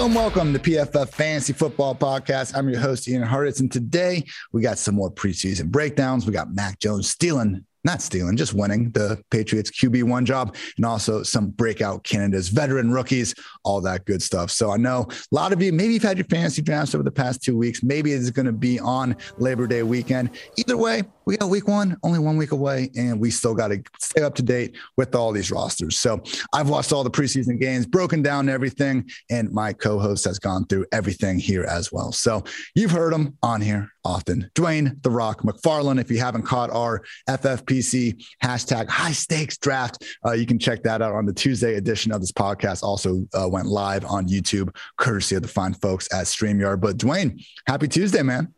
Hello and welcome to PFF Fantasy Football Podcast. I'm your host, Ian Hartitz, and today we got some more preseason breakdowns. We got Mac Jones stealing not stealing, just winning the Patriots QB1 job, and also some breakout candidates, veteran rookies, all that good stuff. So I know a lot of you, maybe you've had your fantasy drafts over the past two weeks. Maybe it's going to be on Labor Day weekend. Either way, we got week one, only one week away, and we still got to stay up to date with all these rosters. So I've watched all the preseason games, broken down everything, and my co host has gone through everything here as well. So you've heard them on here often. Dwain The Rock McFarland, if you haven't caught our FFPC hashtag high stakes draft, uh, you can check that out on the Tuesday edition of this podcast. Also uh, went live on YouTube, courtesy of the fine folks at StreamYard. But Dwain, happy Tuesday, man.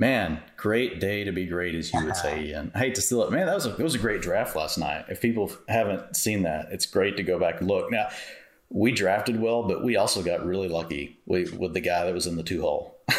Man, great day to be great, as you would say, And I hate to steal it. Man, that was a, it was a great draft last night. If people haven't seen that, it's great to go back and look. Now, we drafted well, but we also got really lucky with, with the guy that was in the two hole.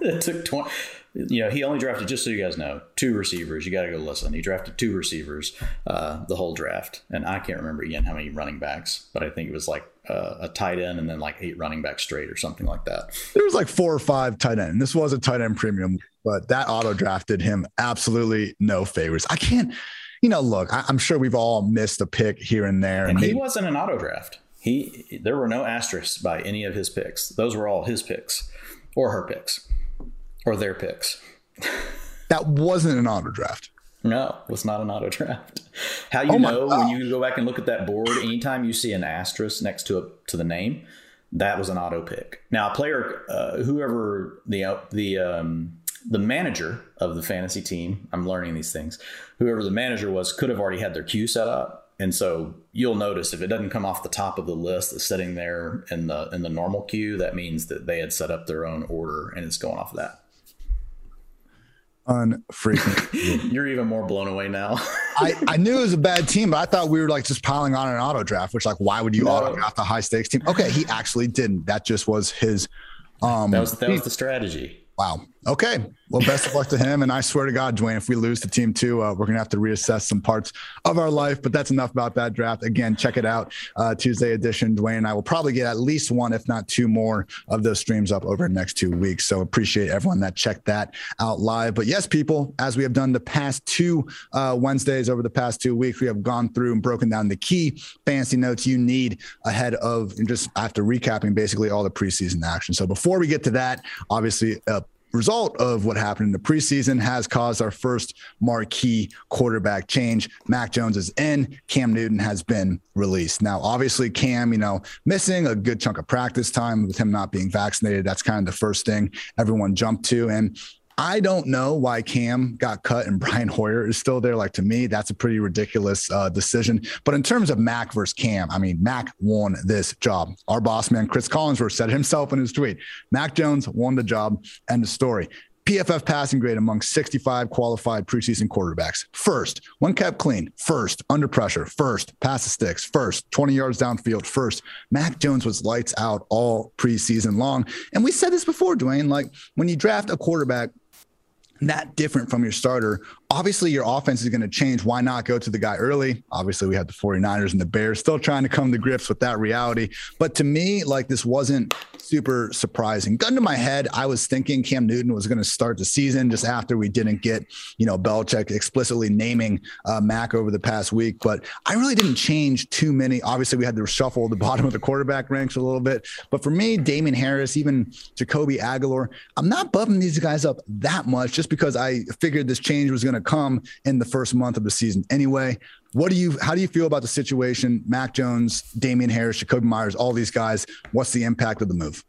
it took 20, you know, he only drafted, just so you guys know, two receivers. You got to go listen. He drafted two receivers uh, the whole draft. And I can't remember again how many running backs, but I think it was like uh, a tight end and then like eight running backs straight or something like that. There was like four or five tight end. This was a tight end premium, but that auto drafted him absolutely no favors. I can't, you know, look, I, am sure we've all missed a pick here and there. And maybe, he wasn't an auto draft. He there were no asterisks by any of his picks. Those were all his picks or her picks or their picks. that wasn't an auto draft. No, it was not an auto draft. How you oh know when you go back and look at that board, anytime you see an asterisk next to a, to the name, that was an auto pick. Now, a player, uh, whoever the uh, the um, the manager of the fantasy team, I'm learning these things. Whoever the manager was could have already had their queue set up, and so you'll notice if it doesn't come off the top of the list that's sitting there in the in the normal queue, that means that they had set up their own order and it's going off of that unfreaking. You're even more blown away now. I, I knew it was a bad team, but I thought we were like just piling on an auto draft, which like why would you no. auto draft a high stakes team? Okay, he actually didn't. That just was his um that was that was the strategy. Wow. Okay. Well, best of luck to him. And I swear to God, Dwain, if we lose to team two, uh, we're going to have to reassess some parts of our life. But that's enough about that draft. Again, check it out. Uh, Tuesday edition. Dwayne and I will probably get at least one, if not two more of those streams up over the next two weeks. So appreciate everyone that checked that out live. But yes, people, as we have done the past two uh, Wednesdays over the past two weeks, we have gone through and broken down the key fancy notes you need ahead of and just after recapping basically all the preseason action. So before we get to that, obviously, uh, result of what happened in the preseason has caused our first marquee quarterback change. Mac Jones is in, Cam Newton has been released. Now, obviously, Cam, you know, missing a good chunk of practice time with him not being vaccinated. That's kind of the first thing everyone jumped to. And I don't know why Cam got cut and Brian Hoyer is still there. Like to me, that's a pretty ridiculous uh, decision. But in terms of Mac versus Cam, I mean, Mac won this job. Our boss man, Chris Collinsworth, said himself in his tweet Mac Jones won the job. End of story. PFF passing grade among 65 qualified preseason quarterbacks. First, one kept clean. First, under pressure. First, pass the sticks. First, 20 yards downfield. First, Mac Jones was lights out all preseason long. And we said this before, Dwain. Like when you draft a quarterback that different from your starter, obviously your offense is going to change. Why not go to the guy early? Obviously, we had the 49ers and the Bears still trying to come to grips with that reality. But to me, like this wasn't super surprising. Gun to my head, I was thinking Cam Newton was going to start the season just after we didn't get, you know, Belichick explicitly naming uh, Mac over the past week. But I really didn't change too many. Obviously, we had to shuffle the bottom of the quarterback ranks a little bit. But for me, Damien Harris, even Jakobi Agholor, I'm not bumping these guys up that much just because I figured this change was going to come in the first month of the season anyway. What do you? How do you feel about the situation? Mac Jones, Damien Harris, Jakobi Meyers, all these guys. What's the impact of the move?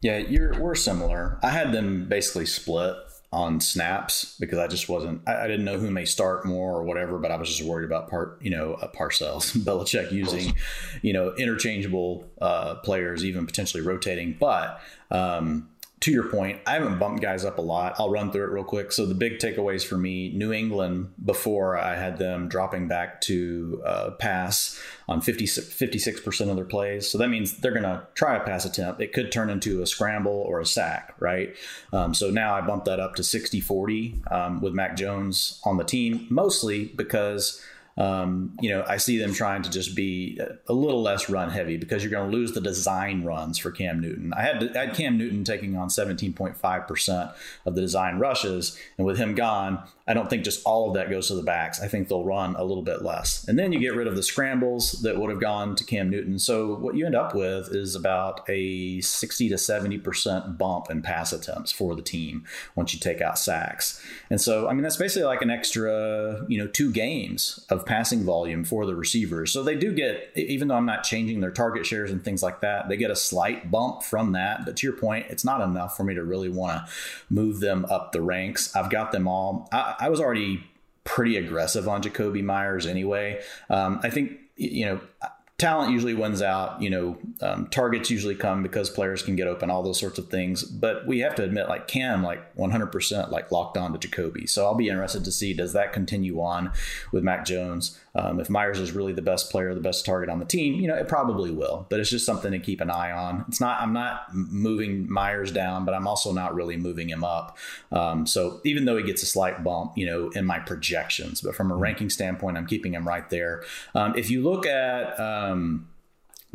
Yeah, you're we're similar. I had them basically split on snaps because I just wasn't. I, I, didn't know who may start more or whatever, but I was just worried about part, you know, uh, Parcells, Belichick using, you know, interchangeable uh, players, even potentially rotating. But um, to your point, I haven't bumped guys up a lot. I'll run through it real quick. So the big takeaways for me: New England before I had them dropping back to uh, pass on 56 percent of their plays. So that means they're going to try a pass attempt. It could turn into a scramble or a sack, right? Um, so now I bumped that up to 60-40 um, with Mac Jones on the team, mostly because um, you know, I see them trying to just be a little less run heavy because you're going to lose the design runs for Cam Newton. I had, I had Cam Newton taking on 17.5% of the design rushes, and with him gone, I don't think just all of that goes to the backs. I think they'll run a little bit less. And then you get rid of the scrambles that would have gone to Cam Newton. So what you end up with is about a 60 to 70% bump in pass attempts for the team once you take out sacks. And so, I mean, that's basically like an extra, you know, two games of passing volume for the receivers. So they do get, even though I'm not changing their target shares and things like that, they get a slight bump from that. But to your point, it's not enough for me to really want to move them up the ranks. I've got them all. I, I was already pretty aggressive on Jakobi Meyers anyway. Um, I think you know talent usually wins out. You know, um, targets usually come because players can get open, all those sorts of things. But we have to admit, like Cam, like 100% like locked on to Jakobi. So I'll be interested to see does that continue on with Mac Jones. Um, if Meyers is really the best player, the best target on the team, you know, it probably will. But it's just something to keep an eye on. It's not. I'm not moving Meyers down, but I'm also not really moving him up. Um, so even though he gets a slight bump, you know, in my projections, but from a ranking standpoint, I'm keeping him right there. Um, if you look at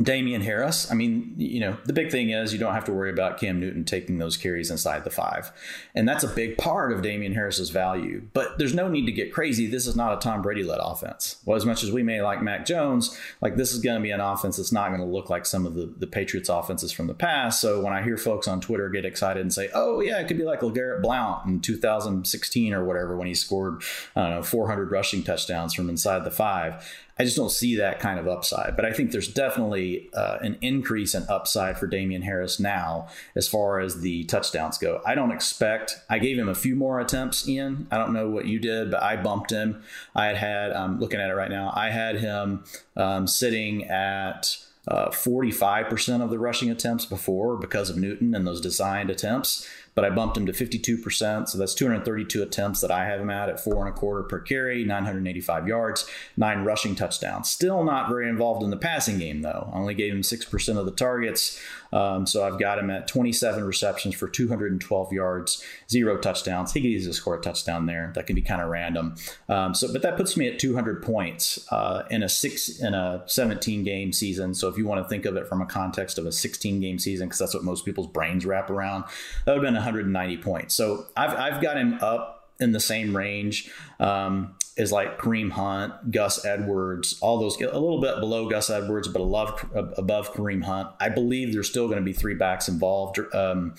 Damien Harris, I mean, you know, the big thing is you don't have to worry about Cam Newton taking those carries inside the five. And that's a big part of Damien Harris's value. But there's no need to get crazy. This is not a Tom Brady led offense. Well, as much as we may like Mac Jones, like this is going to be an offense that's not going to look like some of the, the Patriots offenses from the past. So when I hear folks on Twitter get excited and say, oh, yeah, it could be like LeGarrette Blount in 2016 or whatever when he scored, I don't know, 400 rushing touchdowns from inside the five I just don't see that kind of upside. But I think there's definitely uh, an increase in upside for Damien Harris now as far as the touchdowns go. I don't expect, I gave him a few more attempts in. I don't know what you did, but I bumped him. I had had, I'm looking at it right now, I had him um, sitting at. Uh, 45% of the rushing attempts before because of Newton and those designed attempts but I bumped him to 52%. So that's 232 attempts that I have him at at four and a quarter per carry, 985 yards, nine rushing touchdowns. Still not very involved in the passing game, though. I only gave him 6% of the targets. Um, so I've got him at 27 receptions for 212 yards, zero touchdowns. He could easily score a touchdown there. That can be kind of random. Um, so, but that puts me at 200 points uh, in a six in a 17 game season. So if you want to think of it from a context of a 16 game season, because that's what most people's brains wrap around, that would have been 190 points. So I've I've got him up in the same range. Um, is like Kareem Hunt, Gus Edwards, all those a little bit below Gus Edwards, but above above Kareem Hunt. I believe there's still going to be three backs involved. Um,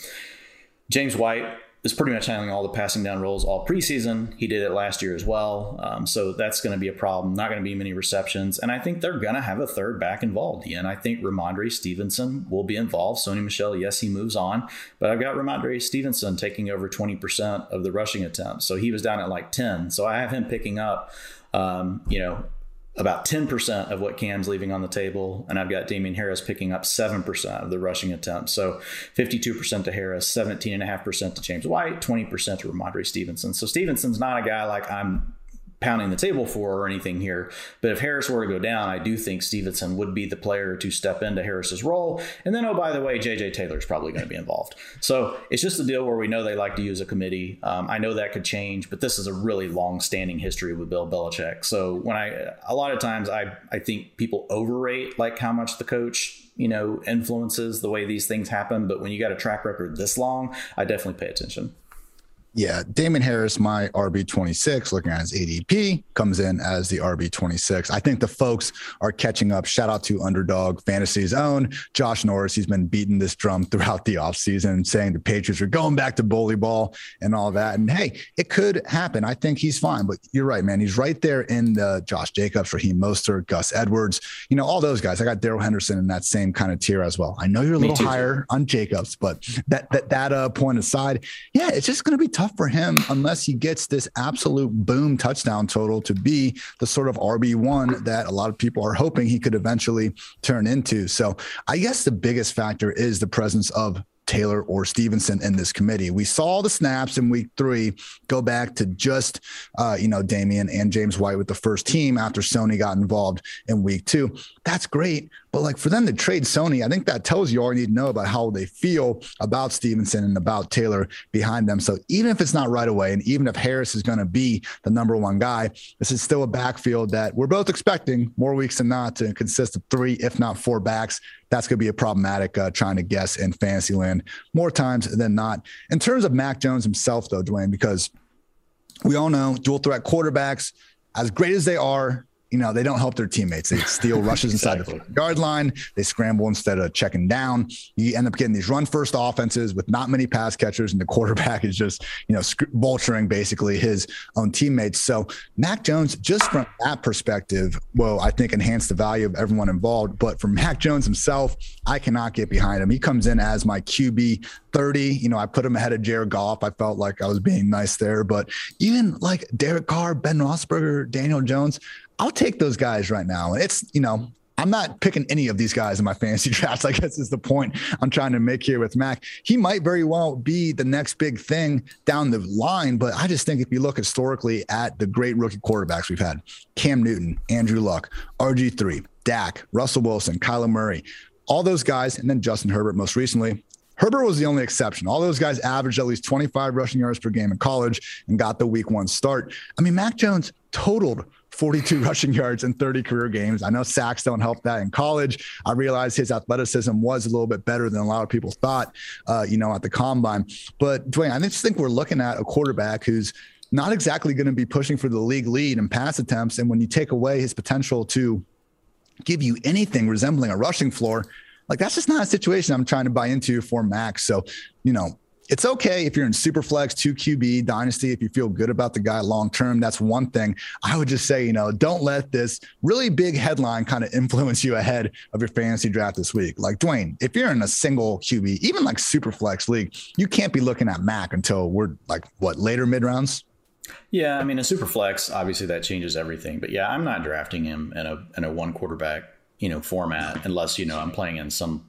James White is pretty much handling all the passing down roles all preseason. He did it last year as well. Um, so that's going to be a problem. Not going to be many receptions. And I think they're going to have a third back involved. And I think Rhamondre Stevenson will be involved. Sony Michel, yes, he moves on. But I've got Rhamondre Stevenson taking over 20% of the rushing attempts. So he was down at like 10. So I have him picking up, um, you know, about 10% of what Cam's leaving on the table. And I've got Damien Harris picking up 7% of the rushing attempts. So 52% to Harris, 17.5% to James White, 20% to Rhamondre Stevenson. So Stevenson's not a guy like I'm pounding the table for or anything here. But if Harris were to go down, I do think Stevenson would be the player to step into Harris's role. And then, oh, by the way, JJ Taylor's probably going to be involved. So it's just a deal where we know they like to use a committee. Um, I know that could change, but this is a really long standing history with Bill Belichick. So when I, a lot of times I, I think people overrate like how much the coach you know influences the way these things happen but when you got a track record this long i definitely pay attention yeah, Damon Harris, my RB26, looking at his ADP, comes in as the RB26. I think the folks are catching up. Shout out to Underdog Fantasy's own Josh Norris. He's been beating this drum throughout the offseason, saying the Patriots are going back to bully ball and all that. And hey, it could happen. I think he's fine. But you're right, man. He's right there in the Josh Jacobs, Raheem Mostert, Gus Edwards, you know, all those guys. I got Darrell Henderson in that same kind of tier as well. I know you're a little higher on Jacobs, but that that that uh, point aside, yeah, it's just going to be tough tough for him unless he gets this absolute boom touchdown total to be the sort of RB1 that a lot of people are hoping he could eventually turn into. So I guess the biggest factor is the presence of Taylor or Stevenson in this committee. We saw the snaps in week three go back to just, uh, you know, Damien and James White with the first team after Sony got involved in week two. That's great. But like for them to trade Sony, I think that tells you all you need to know about how they feel about Stevenson and about Taylor behind them. So even if it's not right away, and even if Harris is going to be the number one guy, this is still a backfield that we're both expecting more weeks than not to consist of three, if not four backs. That's going to be a problematic uh, trying to guess in fantasy land more times than not. In terms of Mac Jones himself, though, Dwain, because we all know dual threat quarterbacks, as great as they are, you know, they don't help their teammates. They steal rushes inside exactly. the yard line. They scramble instead of checking down. You end up getting these run first offenses with not many pass catchers, and the quarterback is just, you know, vulturing basically his own teammates. So Mac Jones, just from that perspective, will I think enhance the value of everyone involved. But for Mac Jones himself, I cannot get behind him. He comes in as my QB 30. You know, I put him ahead of Jared Goff. I felt like I was being nice there. But even like Derek Carr, Ben Roethlisberger, Daniel Jones, I'll take those guys right now. And It's, you know, I'm not picking any of these guys in my fantasy drafts. I guess is the point I'm trying to make here with Mac. He might very well be the next big thing down the line, but I just think if you look historically at the great rookie quarterbacks we've had, Cam Newton, Andrew Luck, RG3, Dak, Russell Wilson, Kyler Murray, all those guys, and then Justin Herbert most recently. Herbert was the only exception. All those guys averaged at least 25 rushing yards per game in college and got the week one start. I mean, Mac Jones totaled 42 rushing yards in 30 career games. I know sacks don't help that in college. I realize his athleticism was a little bit better than a lot of people thought, uh, you know, at the combine. But Dwain, I just think we're looking at a quarterback who's not exactly going to be pushing for the league lead in pass attempts. And when you take away his potential to give you anything resembling a rushing floor, like that's just not a situation I'm trying to buy into for Max. So, you know, it's okay if you're in super flex, two QB dynasty, if you feel good about the guy long term. That's one thing. I would just say, you know, don't let this really big headline kind of influence you ahead of your fantasy draft this week. Like Dwain, if you're in a single QB, even like super flex league, you can't be looking at Mac until we're like what later mid rounds. Yeah, I mean a super flex, obviously that changes everything. But yeah, I'm not drafting him in a in a one quarterback, you know, format unless, you know, I'm playing in some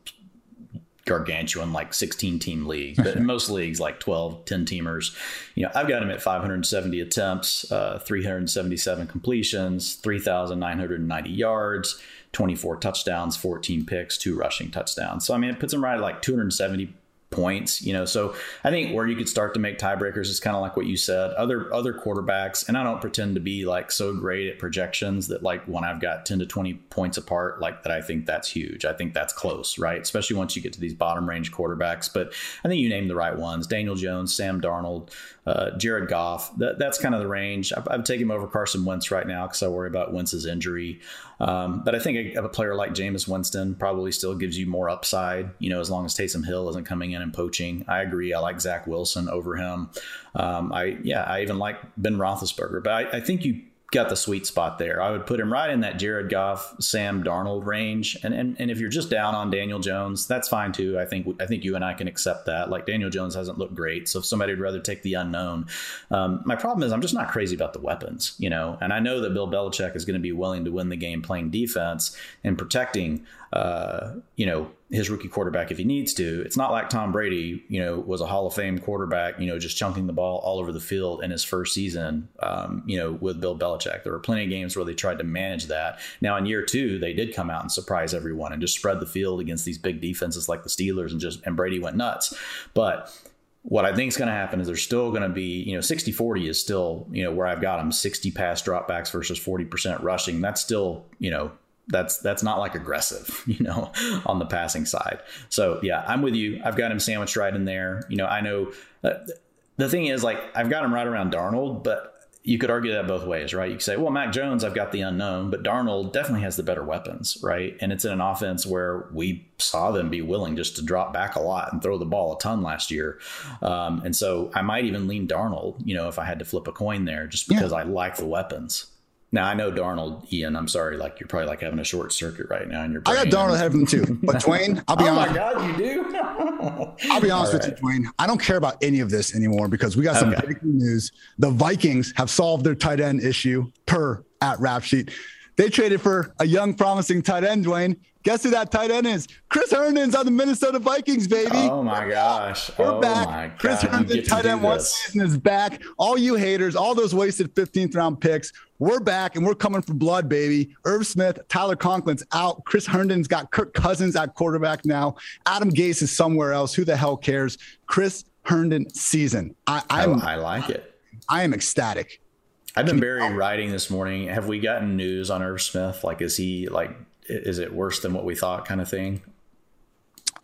gargantuan like 16 team league but in most leagues like 12 10 teamers. You know i've got him at 570 attempts uh, 377 completions 3990 yards 24 touchdowns 14 picks two rushing touchdowns. So i mean it puts him right at like 270 points you know? So i think where you could start to make tiebreakers is kind of like what you said. Other other quarterbacks and i don't pretend to be like so great at projections that like when i've got 10 to 20 points apart like that i think that's huge. I think that's close right? Especially once you get to these bottom range quarterbacks. But i think you named the right ones. Daniel jones sam darnold uh, Jared Goff, that, that's kind of the range. I've, I've taken him over Carson Wentz right now because I worry about Wentz's injury. Um, but I think a, a, player like Jameis Winston probably still gives you more upside, you know, as long as Taysom Hill isn't coming in and poaching. I agree. I like Zach Wilson over him. Um, I yeah, I even like Ben Roethlisberger. But I, I think you got the sweet spot there. I would put him right in that Jared Goff, Sam Darnold range. And and and if you're just down on Daniel Jones, that's fine too. I think I think you and I can accept that. Like Daniel Jones hasn't looked great, so if somebody would rather take the unknown, um, my problem is I'm just not crazy about the weapons, you know. And I know that Bill Belichick is going to be willing to win the game playing defense and protecting, uh, you know, his rookie quarterback if he needs to. It's not like Tom Brady, you know, was a Hall of Fame quarterback, you know, just chunking the ball all over the field in his first season, um, you know, with Bill Belichick. There were plenty of games where they tried to manage that. Now in year two, they did come out and surprise everyone and just spread the field against these big defenses like the Steelers and just and Brady went nuts. But what I think is going to happen is there's still going to be, you know, 60 40 is still, you know, where I've got them 60 pass dropbacks versus 40% rushing. That's still, you know, that's that's not like aggressive, you know, on the passing side. So yeah, I'm with you. I've got him sandwiched right in there. You know, I know uh, the thing is like I've got him right around Darnold, but you could argue that both ways, right? You could say, well, Mac Jones, I've got the unknown, but Darnold definitely has the better weapons, right? And it's in an offense where we saw them be willing just to drop back a lot and throw the ball a ton last year. Um, and so I might even lean Darnold, you know, if I had to flip a coin there, just because yeah. I like the weapons. Now I know Darnold, Ian. I'm sorry, like you're probably like having a short circuit right now in your. Brain. I got Darnold ahead of him too, but Dwain, I'll be oh honest. Oh my God, you do. I'll be honest right. with you, Dwain. I don't care about any of this anymore because we got some okay. breaking news. The Vikings have solved their tight end issue per at Rap Sheet. They traded for a young, promising tight end, Dwain. Guess who that tight end is? Chris Herndon's on the Minnesota Vikings, baby. Oh my gosh. We're oh back. Chris Herndon, tight end one season is back. All you haters, all those wasted 15th round picks, we're back and we're coming for blood, baby. Irv Smith, Tyler Conklin's out. Chris Herndon's got Kirk Cousins at quarterback now. Adam Gase is somewhere else. Who the hell cares? Chris Herndon season. I, I'm, I, oh, I like it. I am ecstatic. I've been very writing this morning. Have we gotten news on Irv Smith? Like, is he like is it worse than what we thought kind of thing?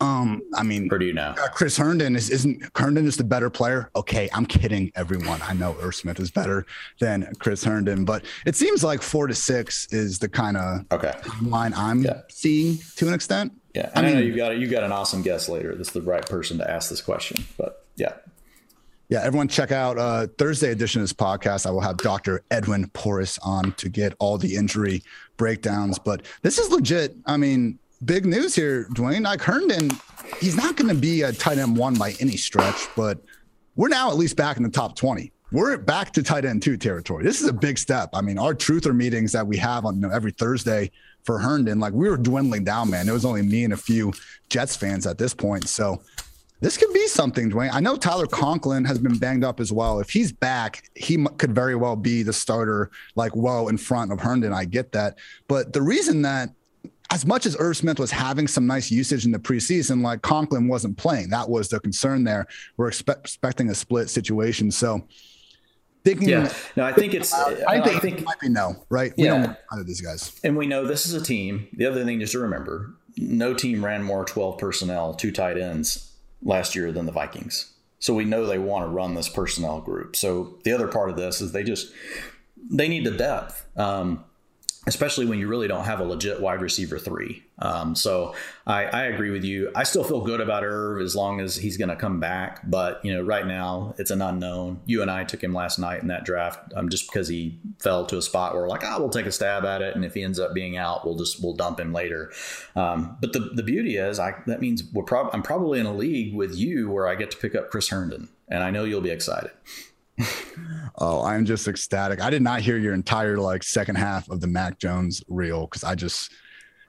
Um, I mean, or do you know? Uh, Chris Herndon is isn't Herndon is the better player. Okay, I'm kidding, everyone. I know Irv Smith is better than Chris Herndon, but it seems like four to six is the kind of okay line I'm yeah. seeing to an extent. Yeah, I, I mean, know you got you got an awesome guest later. This is the right person to ask this question, but yeah. Yeah, everyone check out uh, Thursday edition of this podcast. I will have Dr. Edwin Porras on to get all the injury breakdowns. But this is legit. I mean, big news here, Dwain. Like Herndon, he's not going to be a tight end one by any stretch, but we're now at least back in the top 20. We're back to tight end two territory. This is a big step. I mean, our truther meetings that we have on you know, every Thursday for Herndon, like we were dwindling down, man. It was only me and a few Jets fans at this point. So this could be something, Dwain. I know Tyler Conklin has been banged up as well. If he's back, he m- could very well be the starter, like well in front of Herndon. I get that, but the reason that as much as Irv Smith was having some nice usage in the preseason, like Conklin wasn't playing. That was the concern there. We're expe- expecting a split situation. So thinking, yeah, no, I think it's, uh, I, think, I think it might be no, right? We don't out of these guys. And we know this is a team. The other thing just to remember, no team ran more 12 personnel, two tight ends last year than the Vikings. So we know they want to run this personnel group. So the other part of this is they just they need the depth. Um, especially when you really don't have a legit wide receiver three. Um, so I, I, agree with you. I still feel good about Irv as long as he's going to come back. But you know, right now it's an unknown. You and I took him last night in that draft um, just because he fell to a spot where like, ah, oh, we'll take a stab at it, and if he ends up being out, we'll just we'll dump him later. Um, but the the beauty is, I that means we're prob- I'm probably in a league with you where I get to pick up Chris Herndon, and I know you'll be excited oh, I'm just ecstatic. I did not hear your entire like second half of the Mac Jones reel because I just,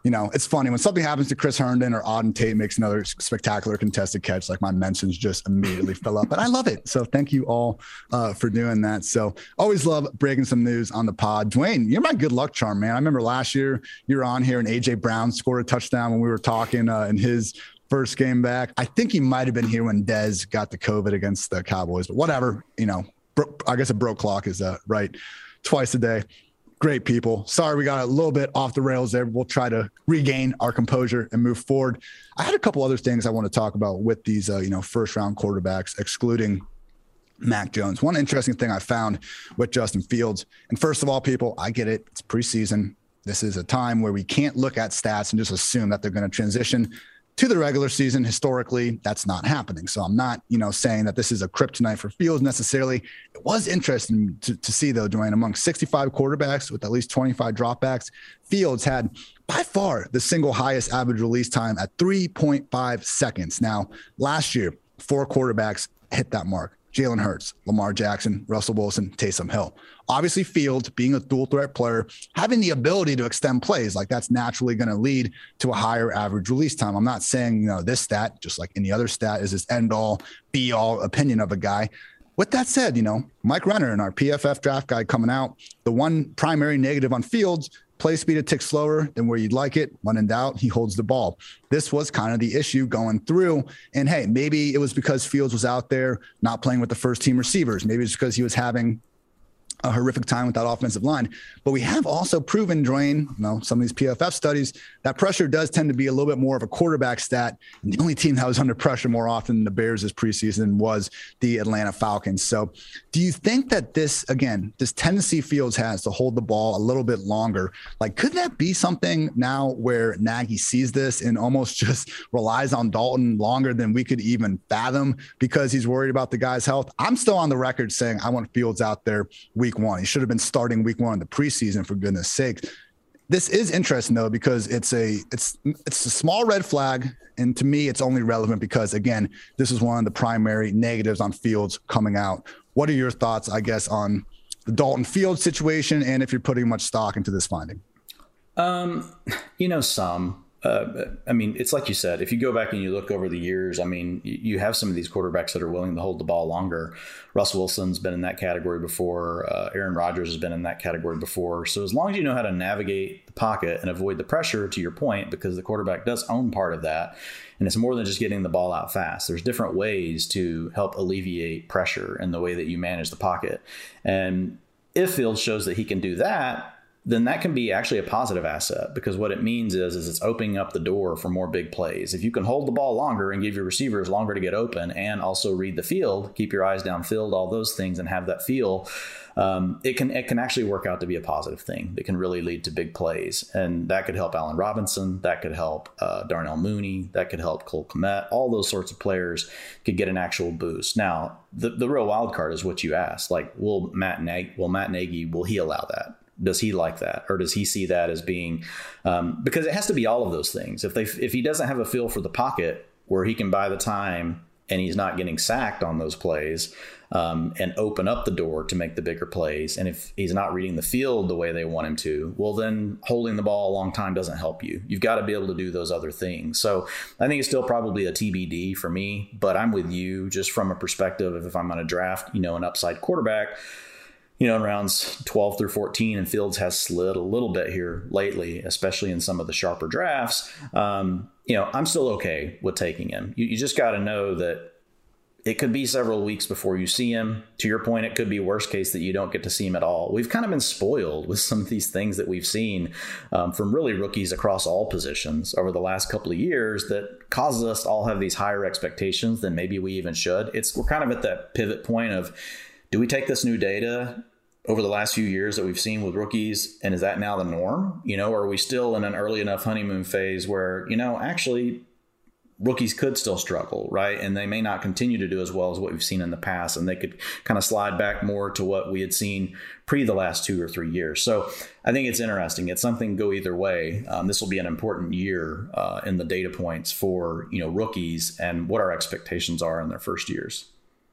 you know, it's funny when something happens to Chris Herndon or Auden Tate makes another spectacular contested catch, like my mentions just immediately fill up. but I love it. So thank you all uh, for doing that. So always love breaking some news on the pod. Dwain, you're my good luck charm, man. I remember last year you were on here and AJ Brown scored a touchdown when we were talking uh, in his first game back. I think he might have been here when Dez got the COVID against the Cowboys, but whatever, you know, I guess a broke clock is uh, right twice a day. Great people. Sorry, we got a little bit off the rails there. We'll try to regain our composure and move forward. I had a couple other things I want to talk about with these, uh, you know, first round quarterbacks, excluding Mac Jones. One interesting thing I found with Justin Fields, and first of all, people, I get it. It's preseason. This is a time where we can't look at stats and just assume that they're going to transition to the regular season historically that's not happening. So i'm not you know saying that this is a kryptonite for fields necessarily. It was interesting to, to see though Dwain among 65 quarterbacks with at least 25 dropbacks fields had by far the single highest average release time at 3.5 seconds. Now last year four quarterbacks hit that mark. Jalen Hurts, Lamar Jackson, Russell Wilson, Taysom Hill. Obviously, Fields being a dual threat player, having the ability to extend plays, like that's naturally going to lead to a higher average release time. I'm not saying, you know, this stat, just like any other stat, is this end all be all opinion of a guy. With that said, you know, Mike Renner and our PFF draft guide coming out, the one primary negative on Fields play speed a tick slower than where you'd like it. When in doubt, he holds the ball. This was kind of the issue going through. And hey, maybe it was because Fields was out there not playing with the first team receivers. Maybe it's because he was having a horrific time with that offensive line. But we have also proven, Dwain, you know, some of these PFF studies, that pressure does tend to be a little bit more of a quarterback stat. And the only team that was under pressure more often than the Bears this preseason was the Atlanta Falcons. So do you think that this, again, this tendency Fields has to hold the ball a little bit longer, like could that be something now where Nagy sees this and almost just relies on Dalton longer than we could even fathom because he's worried about the guy's health? I'm still on the record saying I want Fields out there week one. He should have been starting week one in the preseason for goodness sake. This is interesting though because it's a it's it's a small red flag, and to me, it's only relevant because again, this is one of the primary negatives on Fields coming out. What are your thoughts, I guess, on the Dalton Field situation, and if you're putting much stock into this finding? Um, you know, some uh, I mean, it's like you said, if you go back and you look over the years, I mean, you have some of these quarterbacks that are willing to hold the ball longer. Russell Wilson's been in that category before. Uh, Aaron Rodgers has been in that category before. So as long as you know how to navigate the pocket and avoid the pressure, to your point, because the quarterback does own part of that, and it's more than just getting the ball out fast. There's different ways to help alleviate pressure in the way that you manage the pocket. And if Fields shows that he can do that, then that can be actually a positive asset because what it means is, is it's opening up the door for more big plays. If you can hold the ball longer and give your receivers longer to get open and also read the field, keep your eyes downfield, all those things, and have that feel, um, it can it can actually work out to be a positive thing that can really lead to big plays, and that could help Allen Robinson, that could help uh, Darnell Mooney, that could help Cole Kmet. All those sorts of players could get an actual boost. Now, the the real wild card is what you asked. Like, will Matt Nagy, will Matt Nagy, will he allow that? Does he like that? Or does he see that as being um, because it has to be all of those things. If they if he doesn't have a feel for the pocket where he can buy the time and he's not getting sacked on those plays um, and open up the door to make the bigger plays and if he's not reading the field the way they want him to well then holding the ball a long time doesn't help you. You've got to be able to do those other things. So i think it's still probably a tbd for me but i'm with you just from a perspective of if i'm going to draft you know an upside quarterback you know, in rounds 12 through 14, and Fields has slid a little bit here lately, especially in some of the sharper drafts. Um, you know, I'm still okay with taking him. You, you just got to know that it could be several weeks before you see him. To your point, it could be worst case that you don't get to see him at all. We've kind of been spoiled with some of these things that we've seen um, from really rookies across all positions over the last couple of years that causes us to all have these higher expectations than maybe we even should. It's we're kind of at that pivot point of do we take this new data over the last few years that we've seen with rookies and is that now the norm? You know are we still in an early enough honeymoon phase where you know actually rookies could still struggle right? And they may not continue to do as well as what we've seen in the past and they could kind of slide back more to what we had seen pre the last two or three years. So i think it's interesting. It's something go either way. Um, this will be an important year uh, in the data points for you know rookies and what our expectations are in their first years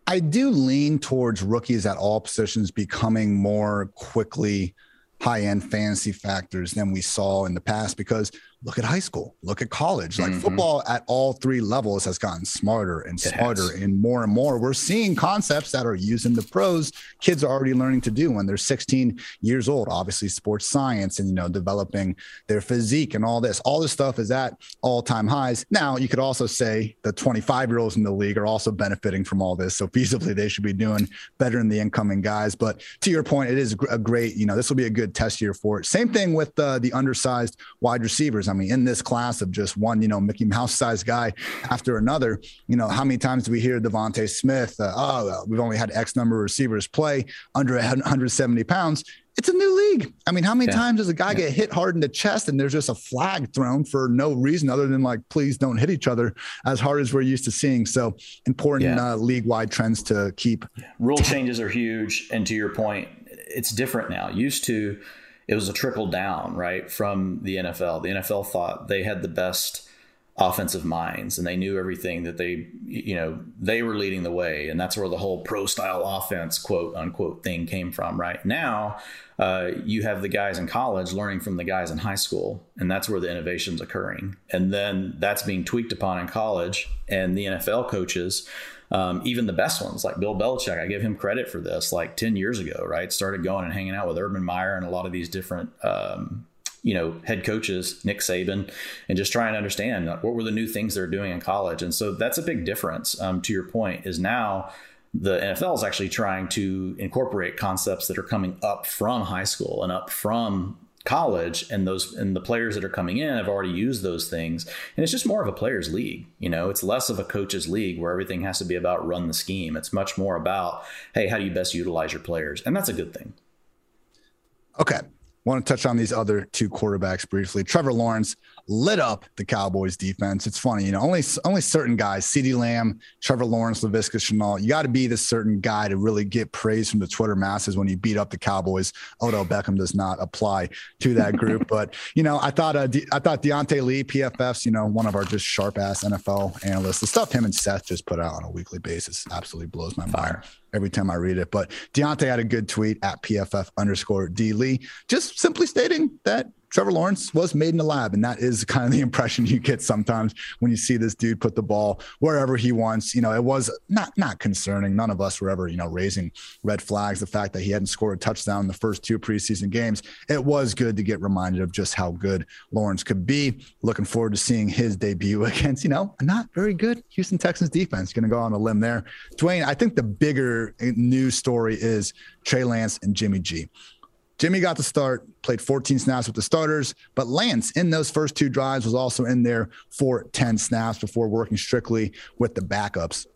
I do lean towards rookies at all positions becoming more quickly high end fantasy factors than we saw in the past because look at high school, look at college. Like mm-hmm. football at all three levels has gotten smarter and smarter and more and more. We're seeing concepts that are used in the pros. Kids are already learning to do when they're 16 years old. Obviously, sports science and you know developing their physique and all this. All this stuff is at all time highs. Now you could also say the 25 year olds in the league are also benefiting from all this. So feasibly they should be doing better than the incoming guys. But to your point, it is a great. You know this will be a good test year for it. Same thing with uh, the undersized wide receivers. I mean, in this class of just one, you know, Mickey Mouse sized guy after another, you know, how many times do we hear DeVonta Smith? Uh, oh, we've only had X number of receivers play under 170 pounds. It's a new league. I mean, how many yeah. times does a guy yeah. get hit hard in the chest and there's just a flag thrown for no reason other than like, please don't hit each other as hard as we're used to seeing. So important yeah. uh, league wide trends to keep. Rule changes are huge. And to your point, it's different now. Used to, it was a trickle down, right, from the NFL. The NFL thought they had the best offensive minds and they knew everything that they you know they were leading the way. And that's where the whole pro style offense quote unquote thing came from right? Now uh, you have the guys in college learning from the guys in high school and that's where the innovation's occurring. And then that's being tweaked upon in college and the nfl coaches um, even the best ones like Bill Belichick, I give him credit for this. Like 10 years ago, right? Started going and hanging out with Urban Meyer and a lot of these different um, you know head coaches nick saban and just trying to understand what were the new things they're doing in college and so that's a big difference um, to your point is now the nfl is actually trying to incorporate concepts that are coming up from high school and up from college and those and the players that are coming in have already used those things. And it's just more of a players league you know? It's less of a coaches league where everything has to be about run the scheme. It's much more about hey how do you best utilize your players? And that's a good thing. Okay. Want to touch on these other two quarterbacks briefly. Trevor Lawrence lit up the Cowboys defense. It's funny, you know, only only certain guys, CeeDee Lamb, Trevor Lawrence, Laviska Shenault, you got to be this certain guy to really get praise from the Twitter masses when you beat up the Cowboys. Odell Beckham does not apply to that group, but you know, I thought uh, De- I thought Diante Lee, PFF's, you know, one of our just sharp ass NFL analysts. The stuff him and Seth just put out on a weekly basis absolutely blows my mind every time I read it. But Diante had a good tweet at PFF underscore D Lee, just simply stating that Trevor Lawrence was made in the lab. And that is kind of the impression you get sometimes when you see this dude put the ball wherever he wants. You know, it was not not concerning. None of us were ever, you know, raising red flags. The fact that he hadn't scored a touchdown in the first two preseason games. It was good to get reminded of just how good Lawrence could be. Looking forward to seeing his debut against, you know, not very good Houston Texans defense. Going to go on a limb there. Dwain, I think the bigger news story is Trey Lance and Jimmy G. Jimmy got the start, played 14 snaps with the starters, but Lance in those first two drives was also in there for 10 snaps before working strictly with the backups.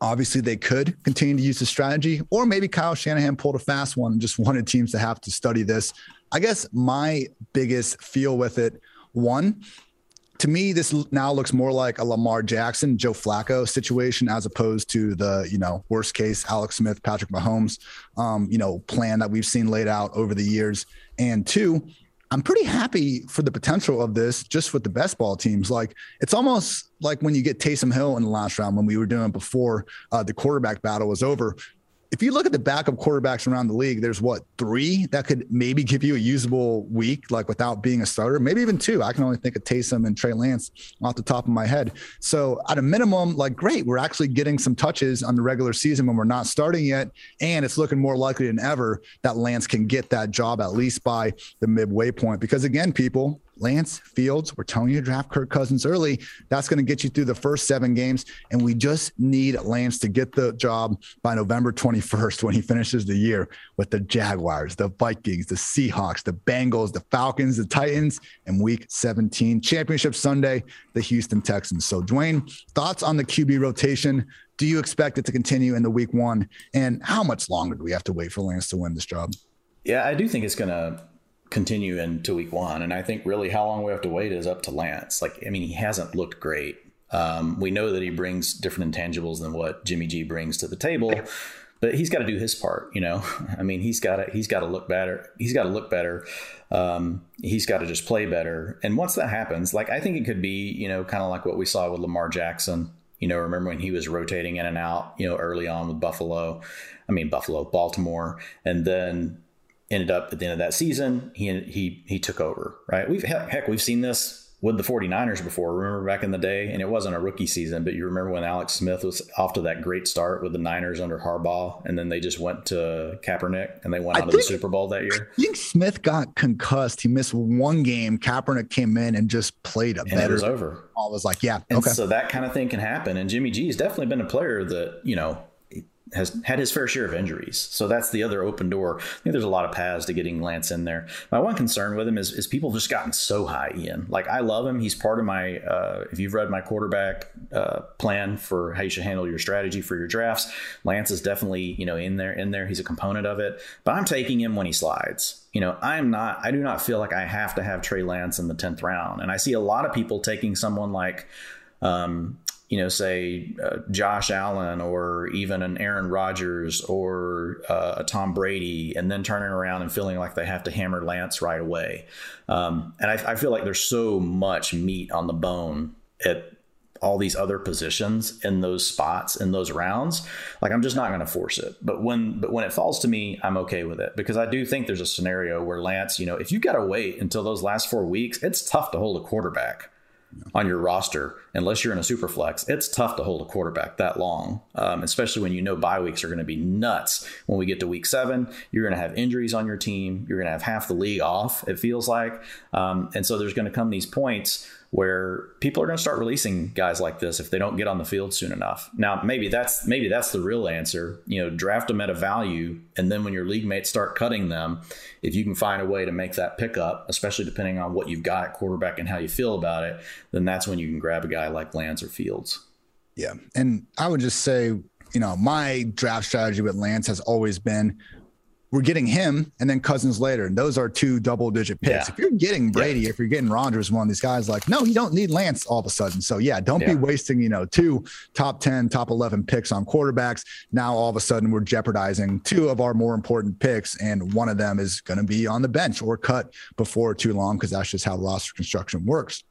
Obviously, they could continue to use the strategy, or maybe Kyle Shanahan pulled a fast one and just wanted teams to have to study this. I guess my biggest feel with it one, to me, this now looks more like a Lamar Jackson, Joe Flacco situation as opposed to the, you know, worst case Alex Smith, Patrick Mahomes, um, you know, plan that we've seen laid out over the years. And two, I'm pretty happy for the potential of this just with the best ball teams. Like it's almost like when you get Taysom Hill in the last round when we were doing it before uh, the quarterback battle was over if you look at the backup quarterbacks around the league, there's what three that could maybe give you a usable week, like without being a starter, maybe even two. I can only think of Taysom and Trey Lance off the top of my head. So at a minimum, like great, we're actually getting some touches on the regular season when we're not starting yet, and it's looking more likely than ever that Lance can get that job at least by the midway point. Because again, people, Lance Fields, we're telling you to draft Kirk Cousins early. That's going to get you through the first seven games. And we just need Lance to get the job by November 21st when he finishes the year with the Jaguars, the Vikings, the Seahawks, the Bengals, the Falcons, the Titans, and week 17, Championship Sunday, the Houston Texans. So, Dwain, thoughts on the QB rotation? Do you expect it to continue in the week one? And how much longer do we have to wait for Lance to win this job? Yeah, I do think it's going to continue into week one. And I think really how long we have to wait is up to Lance. Like, I mean, he hasn't looked great. Um, we know that he brings different intangibles than what Jimmy G brings to the table, but he's got to do his part. You know, I mean, he's got to he's got to look better. He's got to look better. Um, he's got to just play better. And once that happens, like I think it could be, you know, kind of like what we saw with Lamar Jackson. You know, remember when he was rotating in and out, you know, early on with Buffalo. I mean, Buffalo, Baltimore, and then ended up at the end of that season, he he he took over, right? We've heck, we've seen this with the 49ers before. Remember back in the day, and it wasn't a rookie season, but you remember when Alex Smith was off to that great start with the Niners under Harbaugh, and then they just went to Kaepernick and they went out of the Super Bowl that year. I think Smith got concussed. He missed one game. Kaepernick came in and just played a and better. It was over. All was like, yeah, and okay. So that kind of thing can happen. And Jimmy G has definitely been a player that you know has had his fair share of injuries. So that's the other open door. I think there's a lot of paths to getting Lance in there. My one concern with him is, is people just gotten so high Ian. Like I love him. He's part of my. Uh, if you've read my quarterback uh, plan for how you should handle your strategy for your drafts, Lance is definitely you know in there. In there, he's a component of it. But I'm taking him when he slides. You know, I'm not. I do not feel like I have to have Trey Lance in the tenth round. And I see a lot of people taking someone like. Um, you know, say uh, Josh Allen or even an Aaron Rodgers or uh, a Tom Brady, and then turning around and feeling like they have to hammer Lance right away. Um, and I, I, feel like there's so much meat on the bone at all these other positions in those spots in those rounds. Like i'm just not going to force it. But when but when it falls to me i'm okay with it. Because i do think there's a scenario where lance you know if you got to wait until those last four weeks it's tough to hold a quarterback on your roster unless you're in a super flex it's tough to hold a quarterback that long um, especially when you know bye weeks are going to be nuts. When we get to week seven you're going to have injuries on your team. You're going to have half the league off it feels like. Um, and so there's going to come these points where people are going to start releasing guys like this if they don't get on the field soon enough. Now, maybe that's maybe that's the real answer. You know, draft them at a value, and then when your league mates start cutting them, if you can find a way to make that pickup, especially depending on what you've got at quarterback and how you feel about it, then that's when you can grab a guy like Lance or Fields. Yeah, and I would just say, you know, my draft strategy with Lance has always been we're getting him and then Cousins later. And those are two double digit picks. Yeah. If you're getting Brady, yeah. if you're getting Rodgers, one of these guys, like, no, you don't need Lance all of a sudden. So, yeah, don't yeah. be wasting, you know, two top 10, top 11 picks on quarterbacks. Now, all of a sudden, we're jeopardizing two of our more important picks. And one of them is going to be on the bench or cut before too long because that's just how roster construction works.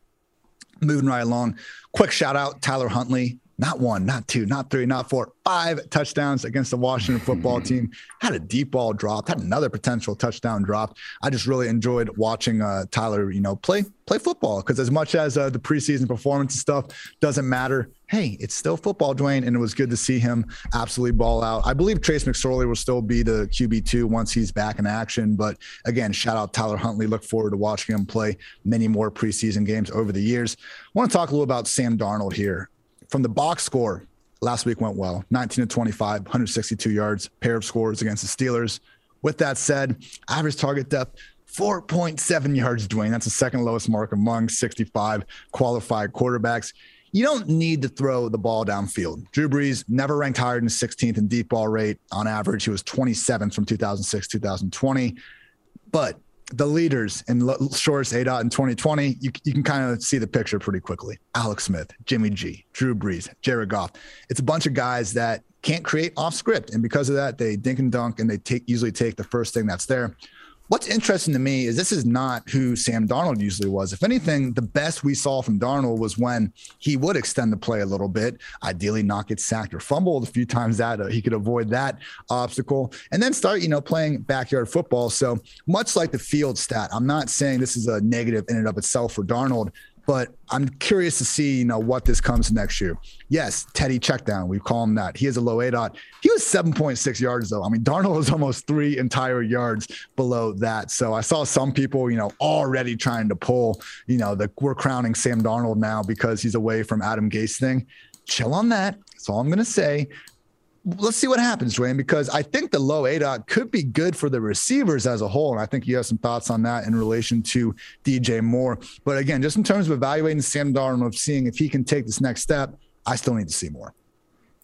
Moving right along, quick shout out Tyler Huntley, not one, not two, not three, not four, five touchdowns against the Washington football team. Had a deep ball drop, had another potential touchdown drop. I just really enjoyed watching uh, Tyler, you know, play play football because as much as uh, the preseason performance and stuff doesn't matter, hey, it's still football, Dwain, and it was good to see him absolutely ball out. I believe Trace McSorley will still be the QB two once he's back in action. But again, shout out Tyler Huntley. Look forward to watching him play many more preseason games over the years. I want to talk a little about Sam Darnold here from the box score, last week went well 19 to 25, 162 yards, pair of scores against the Steelers. With that said, average target depth, 4.7 yards, Dwain. That's the second lowest mark among 65 qualified quarterbacks. You don't need to throw the ball downfield. Drew Brees never ranked higher than 16th in deep ball rate. On average, he was 27th from 2006 2020. But the leaders in shortest ADOT in 2020, you, you can kind of see the picture pretty quickly. Alex Smith, Jimmy G, Drew Brees, Jared Goff. It's a bunch of guys that can't create off script. And because of that, they dink and dunk and they take usually take the first thing that's there. What's interesting to me is this is not who Sam Darnold usually was. If anything, the best we saw from Darnold was when he would extend the play a little bit, ideally not get sacked or fumbled a few times that uh, he could avoid that obstacle and then start, you know, playing backyard football. So much like the Fields stat, I'm not saying this is a negative in and of itself for Darnold but I'm curious to see, you know, what this comes next year. Yes, Teddy checkdown. We call him that. He has a low A dot. He was 7.6 yards though. I mean, Darnold was almost three entire yards below that. So I saw some people, you know, already trying to pull, you know, the we're crowning Sam Darnold now because he's away from Adam Gase thing. Chill on that. That's all I'm gonna say let's see what happens, Dwain, because I think the low A dot could be good for the receivers as a whole. And I think you have some thoughts on that in relation to DJ Moore. But again, just in terms of evaluating Sam Darnold, of seeing if he can take this next step, I still need to see more.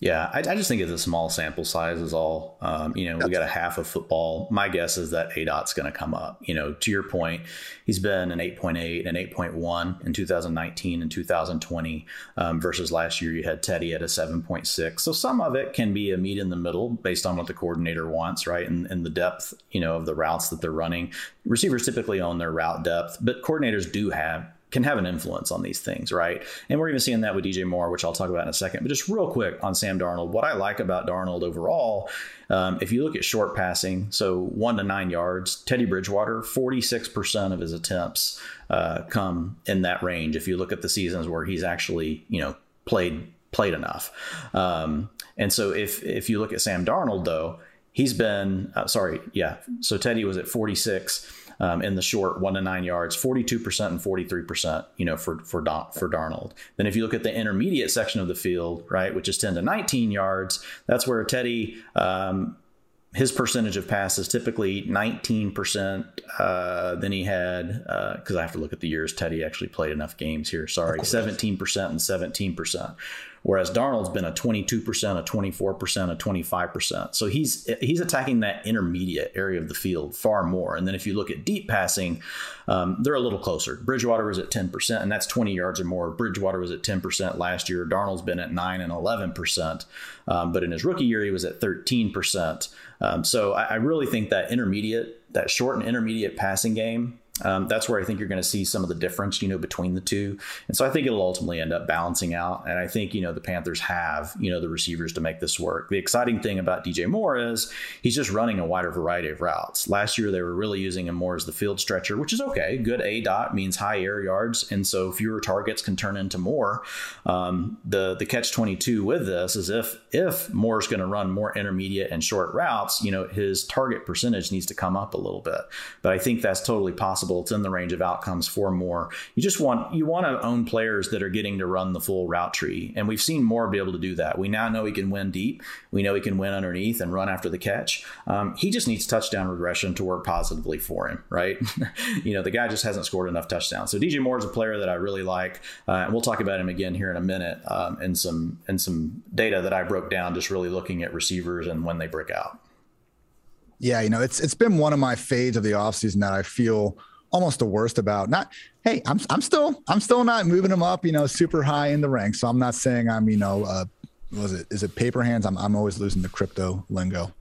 Yeah, I, I, just think it's a small sample size is all. Um, you know, we got a half of football. My guess is that ADOT's going to come up. You know, to your point, he's been an 8.8 and 8.1 in 2019 and 2020 um, versus last year you had Teddy at a 7.6. So some of it can be a meet in the middle based on what the coordinator wants, right? And, and the depth, you know, of the routes that they're running. Receivers typically own their route depth, but coordinators do have can have an influence on these things, right? And we're even seeing that with DJ Moore, which I'll talk about in a second. But just real quick on Sam Darnold, what I like about Darnold overall, um, if you look at short passing, so one to nine yards, Teddy Bridgewater, 46% of his attempts uh, come in that range. If you look at the seasons where he's actually, you know, played played enough. Um, and so if if you look at Sam Darnold, though, he's been uh, sorry, yeah. So Teddy was at 46 um, in the short one to nine yards, 42% and 43%, you know, for, for, Don, for Darnold. Then if you look at the intermediate section of the field, right, which is 10 to 19 yards, that's where Teddy, um, his percentage of passes typically 19%. Uh, then he had, because uh, I have to look at the years Teddy actually played enough games here. Sorry, 17% and 17% whereas Darnold's been a 22%, a 24%, a 25%. So he's he's attacking that intermediate area of the field far more. And then if you look at deep passing, um, they're a little closer. Bridgewater was at 10%, and that's 20 yards or more. Bridgewater was at 10% last year. Darnold's been at 9 and 11%. Um, but in his rookie year, he was at 13%. Um, so I, I really think that intermediate, that short and intermediate passing game Um, that's where I think you're going to see some of the difference, you know, between the two. And so I think it'll ultimately end up balancing out. And I think, you know, the Panthers have, you know, the receivers to make this work. The exciting thing about DJ Moore is he's just running a wider variety of routes. Last year, they were really using him more as the field stretcher, which is okay. Good A dot means high air yards. And so fewer targets can turn into more. Um, the, the catch 22 with this is if, if Moore's going to run more intermediate and short routes, you know, his target percentage needs to come up a little bit. But I think that's totally possible possible. It's in the range of outcomes for more. You just want you want to own players that are getting to run the full route tree, and we've seen more be able to do that. We now know he can win deep. We know he can win underneath and run after the catch. Um, he just needs touchdown regression to work positively for him, right? you know, the guy just hasn't scored enough touchdowns. So DJ Moore is a player that I really like, uh, and we'll talk about him again here in a minute, um, some and some data that I broke down, just really looking at receivers and when they break out. Yeah, you know, it's it's been one of my fades of the offseason that I feel almost the worst about not hey i'm i'm still i'm still not moving them up you know super high in the ranks. So i'm not saying i'm you know uh was it is it paper hands? I'm, I'm always losing the crypto lingo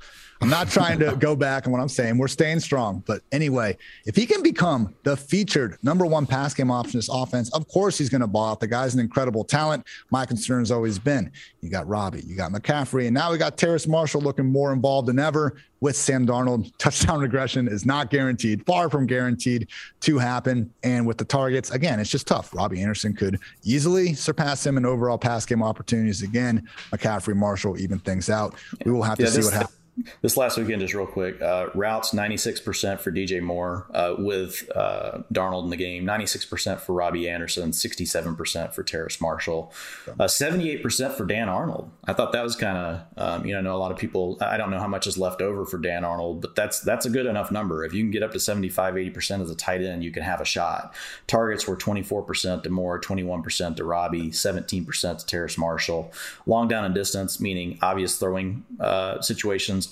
I'm not trying to go back on what I'm saying. We're staying strong. But anyway, if he can become the featured number one pass game option this offense, of course he's going to ball out. The guy's an incredible talent. My concern has always been you got Robbie, you got McCaffrey, and now we got Terrace Marshall looking more involved than ever with Sam Darnold. Touchdown regression is not guaranteed, far from guaranteed to happen. And with the targets, again, it's just tough. Robbie Anderson could easily surpass him in overall pass game opportunities. Again, McCaffrey, Marshall even things out. We will have to yeah, see what happens this last weekend, just real quick, uh, routes 96% for DJ Moore uh, with uh, Darnold in the game, 96% for Robbie Anderson, 67% for Terrace Marshall, 78% uh, for Dan Arnold. I thought that was kind of, um, you know, I know a lot of people, I don't know how much is left over for Dan Arnold, but that's that's a good enough number. If you can get up to 75, 80% as a tight end, you can have a shot. Targets were 24% to Moore, 21% to Robbie, 17% to Terrace Marshall. Long down and distance, meaning obvious throwing uh,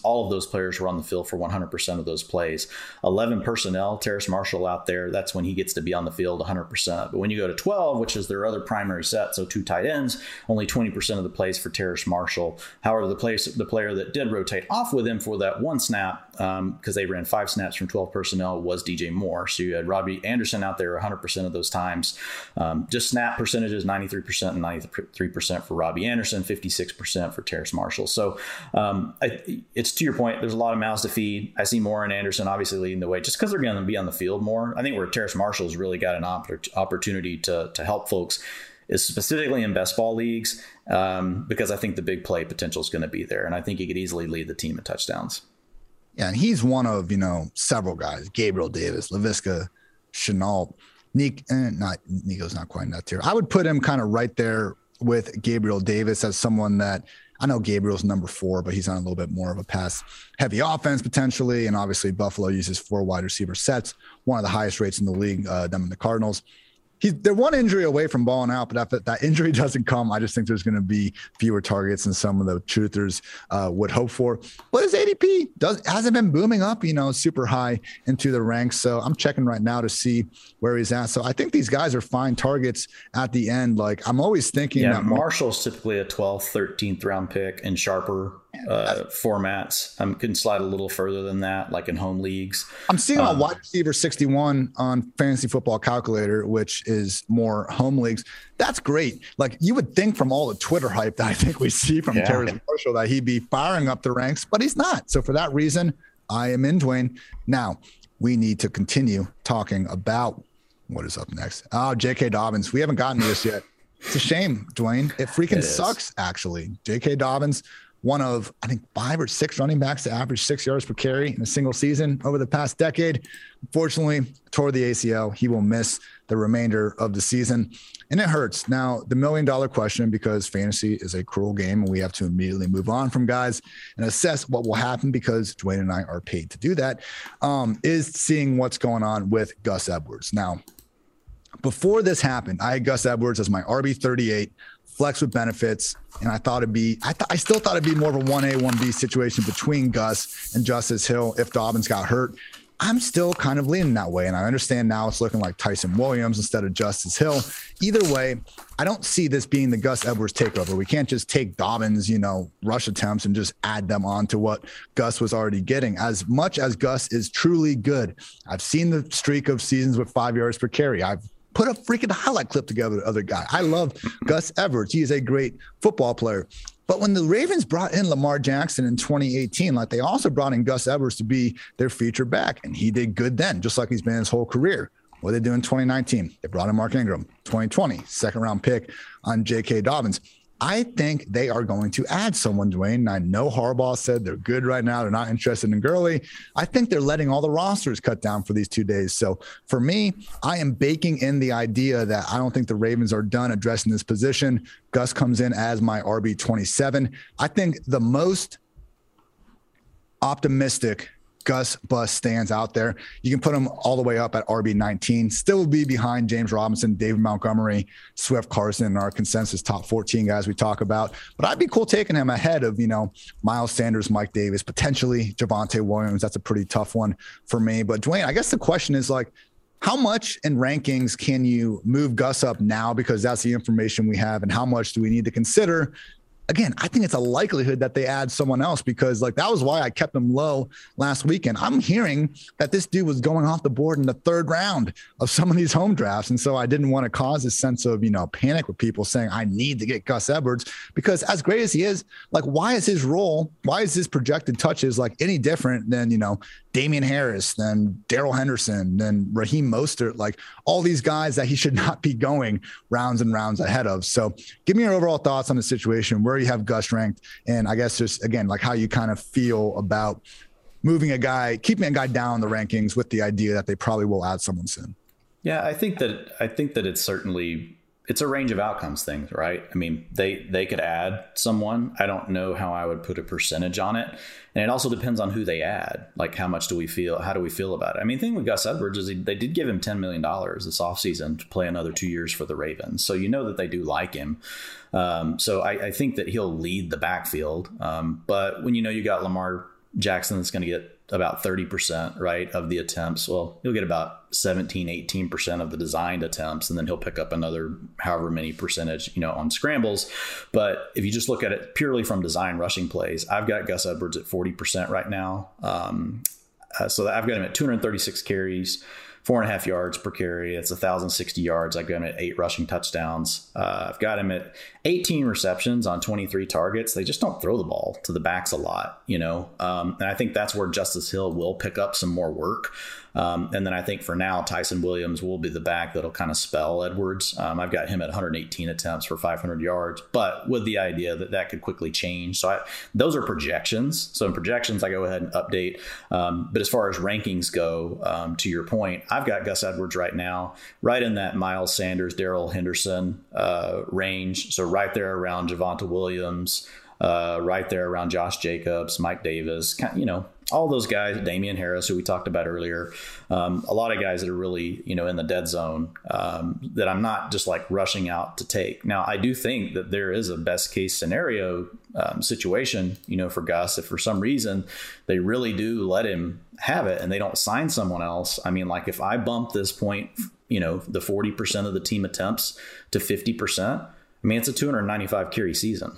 all of those players were on the field for 100% of those plays. 11 personnel, Terrace Marshall out there, that's when he gets to be on the field 100%. But when you go to 12, which is their other primary set, so two tight ends, only 20% of the plays for Terrace Marshall. However, the place the player that did rotate off with him for that one snap, because um, they ran five snaps from 12 personnel, was DJ Moore. So you had Robbie Anderson out there 100% of those times. Um, just snap percentages 93% and 93% for Robbie Anderson, 56% for Terrace Marshall. So um, I, it's to your point, there's a lot of mouths to feed. I see Moore and Anderson obviously leading the way just because they're going to be on the field more. I think where Terrace Marshall's really got an opportunity to, to help folks is specifically in best ball leagues um, because I think the big play potential is going to be there. And I think he could easily lead the team in touchdowns. Yeah, and he's one of, you know, several guys Gabriel Davis, Laviska, Shenault, Nick, eh, not Nico's not quite in that tier. I would put him kind of right there with Gabriel Davis as someone that I know Gabriel's number four, but he's on a little bit more of a pass heavy offense potentially. And obviously, Buffalo uses four wide receiver sets, one of the highest rates in the league, uh, them and the Cardinals he's they're one injury away from balling out, but if that injury doesn't come, I just think there's going to be fewer targets than some of the truthers uh, would hope for. But his ADP does hasn't been booming up, you know, super high into the ranks. So I'm checking right now to see where he's at. So I think these guys are fine targets at the end. Like I'm always thinking yeah, that Marshall's typically a 12th, 13th round pick and sharper uh, formats. I um, can slide a little further than that, like in home leagues. I'm seeing um, a wide receiver 61 on Fantasy Football Calculator, which is more home leagues. That's great. Like you would think from all the Twitter hype that I think we see from yeah. Terrace Marshall that he'd be firing up the ranks, but he's not. So for that reason, I am in Dwain. Now we need to continue talking about what is up next. Oh, J.K. Dobbins. We haven't gotten to this yet. It's a shame, Dwain. It freaking it sucks, actually. J.K. Dobbins one of, I think, five or six running backs to average six yards per carry in a single season over the past decade. Unfortunately, tore the ACL. He will miss the remainder of the season. And it hurts. Now, the million dollar question, because fantasy is a cruel game and we have to immediately move on from guys and assess what will happen because Dwain and I are paid to do that, um, is seeing what's going on with Gus Edwards. Now, before this happened, I had Gus Edwards as my RB 38 flex with benefits. And I thought it'd be, I, th- I still thought it'd be more of a 1A, 1B situation between Gus and Justice Hill if Dobbins got hurt. I'm still kind of leaning that way. And I understand now it's looking like Ty'Son Williams instead of Justice Hill. Either way, I don't see this being the Gus Edwards takeover. We can't just take Dobbins, you know, rush attempts and just add them on to what Gus was already getting. As much as Gus is truly good, I've seen the streak of seasons with five yards per carry. I've put a freaking highlight clip together the other guy. I love Gus Edwards. He is a great football player. But when the Ravens brought in Lamar Jackson in 2018, like they also brought in Gus Edwards to be their feature back, and he did good then, just like he's been his whole career. What did they do in 2019? They brought in Mark Ingram, 2020, second round pick on J.K. Dobbins. I think they are going to add someone, Dwain. I know Harbaugh said they're good right now. They're not interested in Gurley. I think they're letting all the rosters cut down for these two days. So for me, I am baking in the idea that I don't think the Ravens are done addressing this position. Gus comes in as my RB 27. I think the most optimistic Gus Bus stands out there. You can put him all the way up at RB 19, still be behind James Robinson, David Montgomery, Swift Carson, and our consensus top 14 guys we talk about. But I'd be cool taking him ahead of, you know, Miles Sanders, Mike Davis, potentially Javonte Williams. That's a pretty tough one for me. But Dwain, I guess the question is like, how much in rankings can you move Gus up now because that's the information we have, and how much do we need to consider again, I think it's a likelihood that they add someone else because like that was why I kept him low last weekend. I'm hearing that this dude was going off the board in the third round of some of these home drafts. And so I didn't want to cause a sense of, you know, panic with people saying I need to get Gus Edwards because as great as he is, like why is his role, why is his projected touches like any different than, you know, Damien Harris, then Darrell Henderson, then Raheem Mostert, like all these guys that he should not be going rounds and rounds ahead of. So give me your overall thoughts on the situation, where you have Gus ranked, and I guess just again, like how you kind of feel about moving a guy, keeping a guy down the rankings with the idea that they probably will add someone soon. Yeah, I think that I think that it's certainly it's a range of outcomes thing, right? I mean, they they could add someone. I don't know how I would put a percentage on it, and it also depends on who they add. Like, how much do we feel? How do we feel about it? I mean, the thing with Gus Edwards is he, they did give him ten million dollars this offseason to play another two years for the Ravens, so you know that they do like him. Um, so I, I, think that he'll lead the backfield. Um, but when you know you got Lamar Jackson that's going to get about 30%, right, of the attempts. Well, he'll get about 17, 18% of the designed attempts, and then he'll pick up another however many percentage, you know, on scrambles. But if you just look at it purely from design rushing plays, I've got Gus Edwards at 40% right now. Um, uh, so I've got him at 236 carries four and a half yards per carry. It's 1,060 yards. I've got him at eight rushing touchdowns. Uh, I've got him at 18 receptions on 23 targets. They just don't throw the ball to the backs a lot, you know. Um, and I think that's where Justice Hill will pick up some more work. Um, and then I think for now, Ty'Son Williams will be the back that'll kind of spell Edwards. Um, I've got him at 118 attempts for 500 yards, but with the idea that that could quickly change. So I, those are projections. So in projections, I go ahead and update. Um, but as far as rankings go, um, to your point, I've got Gus Edwards right now, right in that Miles Sanders, Darrell Henderson uh, range. So right there around Javonte Williams uh, right there around Josh Jacobs, Mike Davis, you know, all those guys, Damien Harris, who we talked about earlier, um, a lot of guys that are really, you know, in the dead zone um, that I'm not just like rushing out to take. Now, I do think that there is a best case scenario um, situation, you know, for Gus. If for some reason they really do let him have it and they don't sign someone else, I mean, like if I bump this point, you know, the 40% of the team attempts to 50%, I mean, it's a 295 carry season,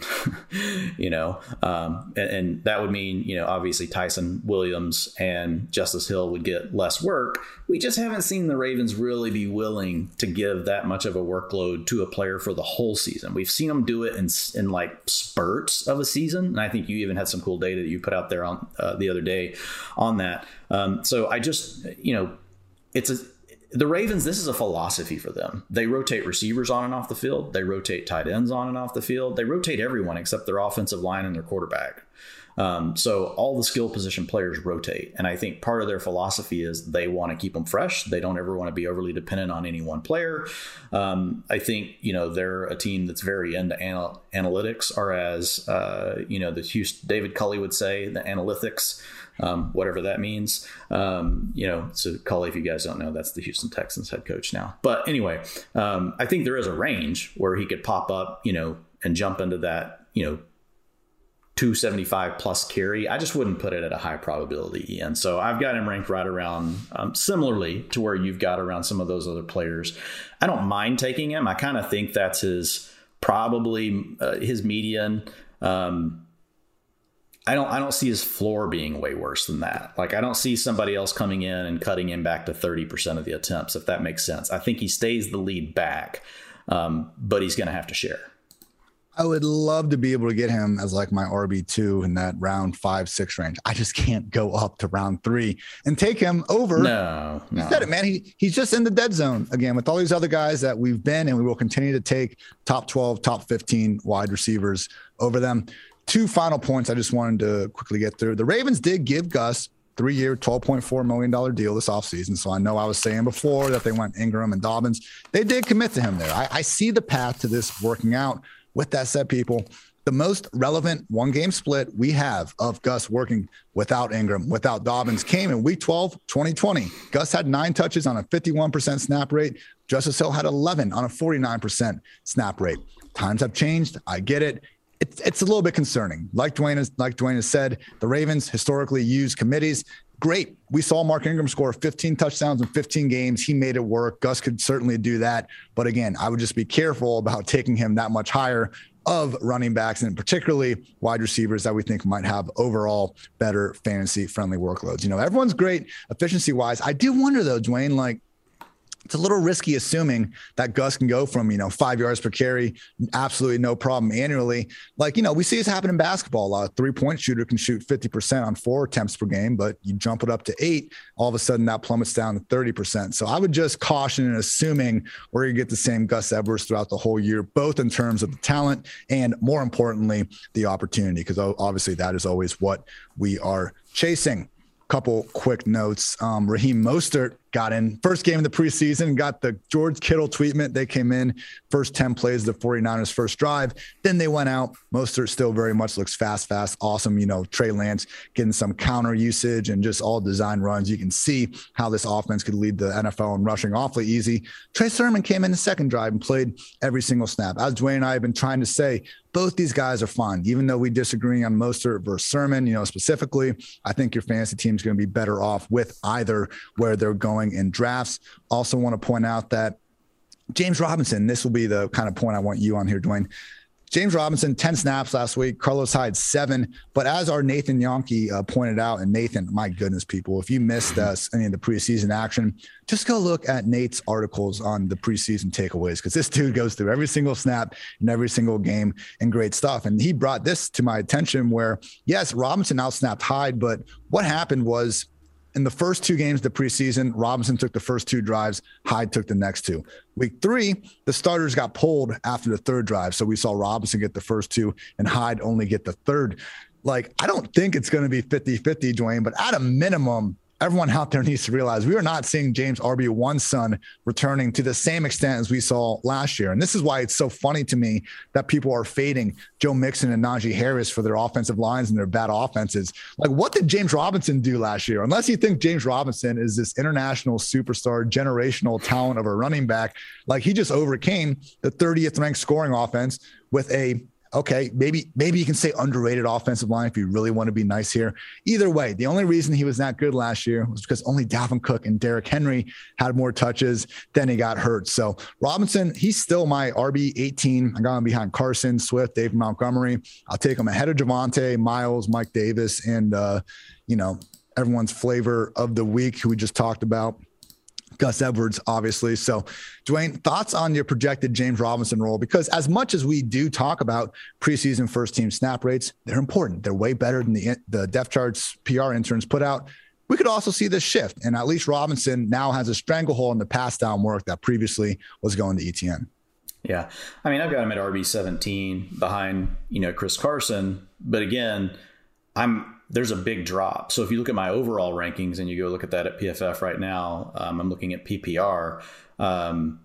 you know, um, and, and, that would mean, you know, obviously Ty'Son Williams and Justice Hill would get less work. We just haven't seen the Ravens really be willing to give that much of a workload to a player for the whole season. We've seen them do it in, in like spurts of a season. And I think you even had some cool data that you put out there on uh, the other day on that. Um, so I just, you know, it's a, the Ravens, this is a philosophy for them. They rotate receivers on and off the field. They rotate tight ends on and off the field. They rotate everyone except their offensive line and their quarterback. Um, so all the skill position players rotate, and I think part of their philosophy is they want to keep them fresh. They don't ever want to be overly dependent on any one player. Um, I think you know they're a team that's very into anal- analytics, or as uh, you know the Houston David Culley would say, the analytics um, whatever that means. Um, you know, so Culley, if you guys don't know, that's the Houston Texans head coach now. But anyway, um, I think there is a range where he could pop up, you know, and jump into that, you know, 275 plus carry, I just wouldn't put it at a high probability. And so I've got him ranked right around um, similarly to where you've got around some of those other players. I don't mind taking him. I kind of think that's his probably uh, his median. Um, I don't I don't see his floor being way worse than that. Like I don't see somebody else coming in and cutting him back to 30% of the attempts if that makes sense. I think he stays the lead back. Um, but he's going to have to share. I would love to be able to get him as like my RB2 in that round five, six range. I just can't go up to round three and take him over. No, no. said it, man. He, he's just in the dead zone again with all these other guys that we've been and we will continue to take top 12, top 15 wide receivers over them. Two final points I just wanted to quickly get through. The Ravens did give Gus three year, $12.4 million deal this offseason. So I know I was saying before that they went Ingram and Dobbins. They did commit to him there. I, I see the path to this working out. With that said, people, the most relevant one game split we have of Gus working without Ingram, without Dobbins came in week 12, 2020. Gus had nine touches on a 51% snap rate. Justice Hill had 11 on a 49% snap rate. Times have changed. I get it. It's, it's a little bit concerning. Like Dwain has, like Dwain has said, the Ravens historically use committees great. We saw Mark Ingram score 15 touchdowns in 15 games. He made it work. Gus could certainly do that. But again, I would just be careful about taking him that much higher of running backs and particularly wide receivers that we think might have overall better fantasy friendly workloads. You know, everyone's great efficiency wise. I do wonder though, Dwain, like it's a little risky assuming that Gus can go from, you know, five yards per carry, absolutely no problem annually. Like, you know, we see this happen in basketball. A three point shooter can shoot 50% on four attempts per game, but you jump it up to eight, all of a sudden that plummets down to 30%. So I would just caution in assuming we're going to get the same Gus Edwards throughout the whole year, both in terms of the talent and more importantly, the opportunity, because obviously that is always what we are chasing couple quick notes. Um, Raheem Mostert got in first game of the preseason, got the George Kittle treatment. They came in first 10 plays the 49ers first drive. Then they went out. Mostert still very much looks fast, fast, awesome. You know, Trey Lance getting some counter usage and just all design runs. You can see how this offense could lead the NFL in rushing awfully easy. Trey Sermon came in the second drive and played every single snap. As Dwain and I have been trying to say, both these guys are fun. Even though we disagree on Mostert versus Sermon, you know, specifically, I think your fantasy team is going to be better off with either where they're going in drafts. Also, want to point out that James Robinson, this will be the kind of point I want you on here, Dwain. James Robinson, 10 snaps last week. Carlos Hyde, seven. But as our Nathan Jahnke uh, pointed out, and Nathan, my goodness, people, if you missed us any of the preseason action, just go look at Nate's articles on the preseason takeaways because this dude goes through every single snap in every single game and great stuff. And he brought this to my attention where, yes, Robinson outsnapped Hyde, but what happened was in the first two games of the preseason, Robinson took the first two drives, Hyde took the next two. Week three, the starters got pulled after the third drive. So we saw Robinson get the first two and Hyde only get the third. Like, I don't think it's going to be 50 50, Dwain, but at a minimum, everyone out there needs to realize we are not seeing James RB1 son returning to the same extent as we saw last year. And this is why it's so funny to me that people are fading Joe Mixon and Najee Harris for their offensive lines and their bad offenses. Like, what did James Robinson do last year? Unless you think James Robinson is this international superstar, generational talent of a running back, like he just overcame the 30th ranked scoring offense with a okay, maybe maybe you can say underrated offensive line if you really want to be nice here. Either way, the only reason he was that good last year was because only Dalvin Cook and Derrick Henry had more touches. Then he got hurt. So Robinson, he's still my RB 18. I got him behind Carson, Swift, Dave Montgomery. I'll take him ahead of Javonte, Miles, Mike Davis, and uh, you know everyone's flavor of the week who we just talked about. Gus Edwards, obviously. So, Dwain, thoughts on your projected James Robinson role? Because as much as we do talk about preseason first team snap rates, they're important. They're way better than the the depth charts PR interns put out. We could also see this shift, and at least Robinson now has a stranglehold in the pass down work that previously was going to Etienne. Yeah, I mean, I've got him at RB seventeen behind you know Chris Carson, but again, I'm there's a big drop. So if you look at my overall rankings and you go look at that at PFF right now, um, I'm looking at PPR. Um,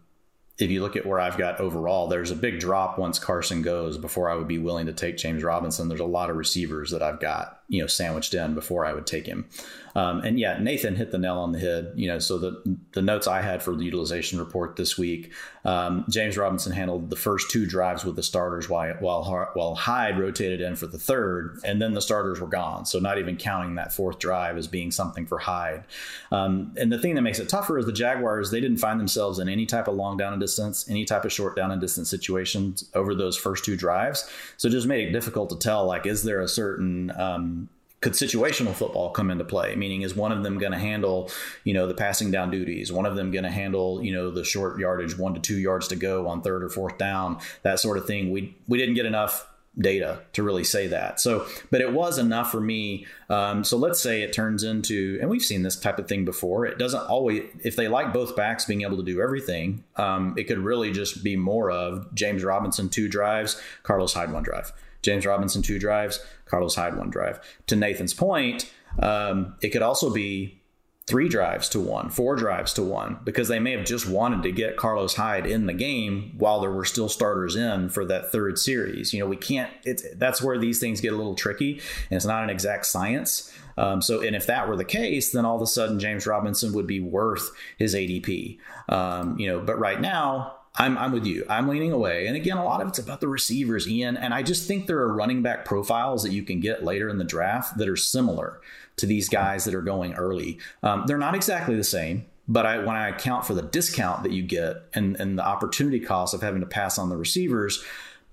if you look at where I've got overall, there's a big drop once Carson goes before I would be willing to take James Robinson. There's a lot of receivers that I've got you know sandwiched in before I would take him. Um, and yeah, Nathan hit the nail on the head. You know, so the the notes I had for the utilization report this week, um, James Robinson handled the first two drives with the starters while while while Hyde rotated in for the third, and then the starters were gone. So not even counting that fourth drive as being something for Hyde. Um, and the thing that makes it tougher is the Jaguars they didn't find themselves in any type of long down and distance, any type of short down and distance situations over those first two drives. So it just made it difficult to tell like is there a certain um, could situational football come into play? Meaning, is one of them going to handle, you know, the passing down duties? One of them going to handle, you know, the short yardage, one to two yards to go on third or fourth down, that sort of thing. We we didn't get enough data to really say that. So, but it was enough for me. Um, so let's say it turns into, and we've seen this type of thing before. It doesn't always, if they like both backs being able to do everything, um, it could really just be more of James Robinson two drives, Carlos Hyde one drive. James Robinson two drives, Carlos Hyde one drive. To Nathan's point, um, it could also be three drives to one, four drives to one, because they may have just wanted to get Carlos Hyde in the game while there were still starters in for that third series. You know, we can't. It's that's where these things get a little tricky, and it's not an exact science. Um, so, and if that were the case, then all of a sudden James Robinson would be worth his ADP. Um, you know, but right now I'm, I'm with you. I'm leaning away. And again, a lot of it's about the receivers, Ian. And I just think there are running back profiles that you can get later in the draft that are similar to these guys that are going early. Um, they're not exactly the same, but I, when I account for the discount that you get and, and the opportunity cost of having to pass on the receivers,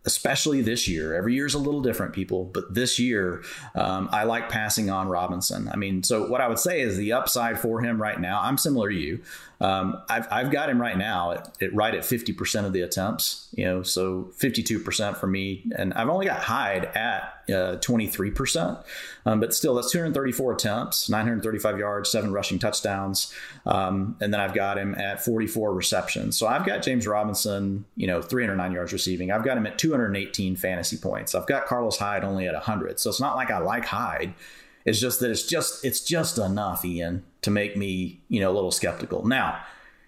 especially this year. Every year is a little different, people, but this year, um, I like passing on Robinson. I mean, so what I would say is the upside for him right now, I'm similar to you. Um, I've, I've got him right now at, at, right at 50% of the attempts, you know, so 52% for me. And I've only got Hyde at uh, 23%, um, but still that's 234 attempts, 935 yards, seven rushing touchdowns. Um, and then I've got him at 44 receptions. So I've got James Robinson, you know, 309 yards receiving. I've got him at 218 fantasy points. I've got Carlos Hyde only at 100. So it's not like I like Hyde. It's just that it's just it's just enough, Ian, to make me you know a little skeptical. Now,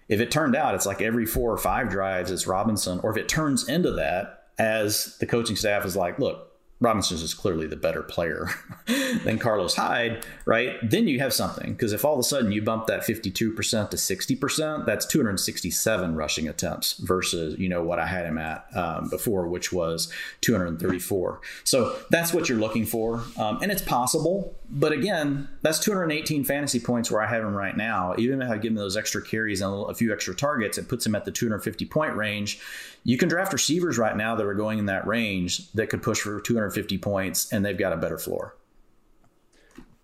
if it turned out it's like every four or five drives it's Robinson, or if it turns into that as the coaching staff is like, look, Robinson is clearly the better player than Carlos Hyde, right? Then you have something because if all of a sudden you bump that 52% to 60%, that's 267 rushing attempts versus, you know, what I had him at um, before, which was 234. So that's what you're looking for. Um, and it's possible, but again, that's 218 fantasy points where I have him right now. Even if I give him those extra carries and a few extra targets, it puts him at the 250 point range. You can draft receivers right now that are going in that range that could push for 250 points, and they've got a better floor.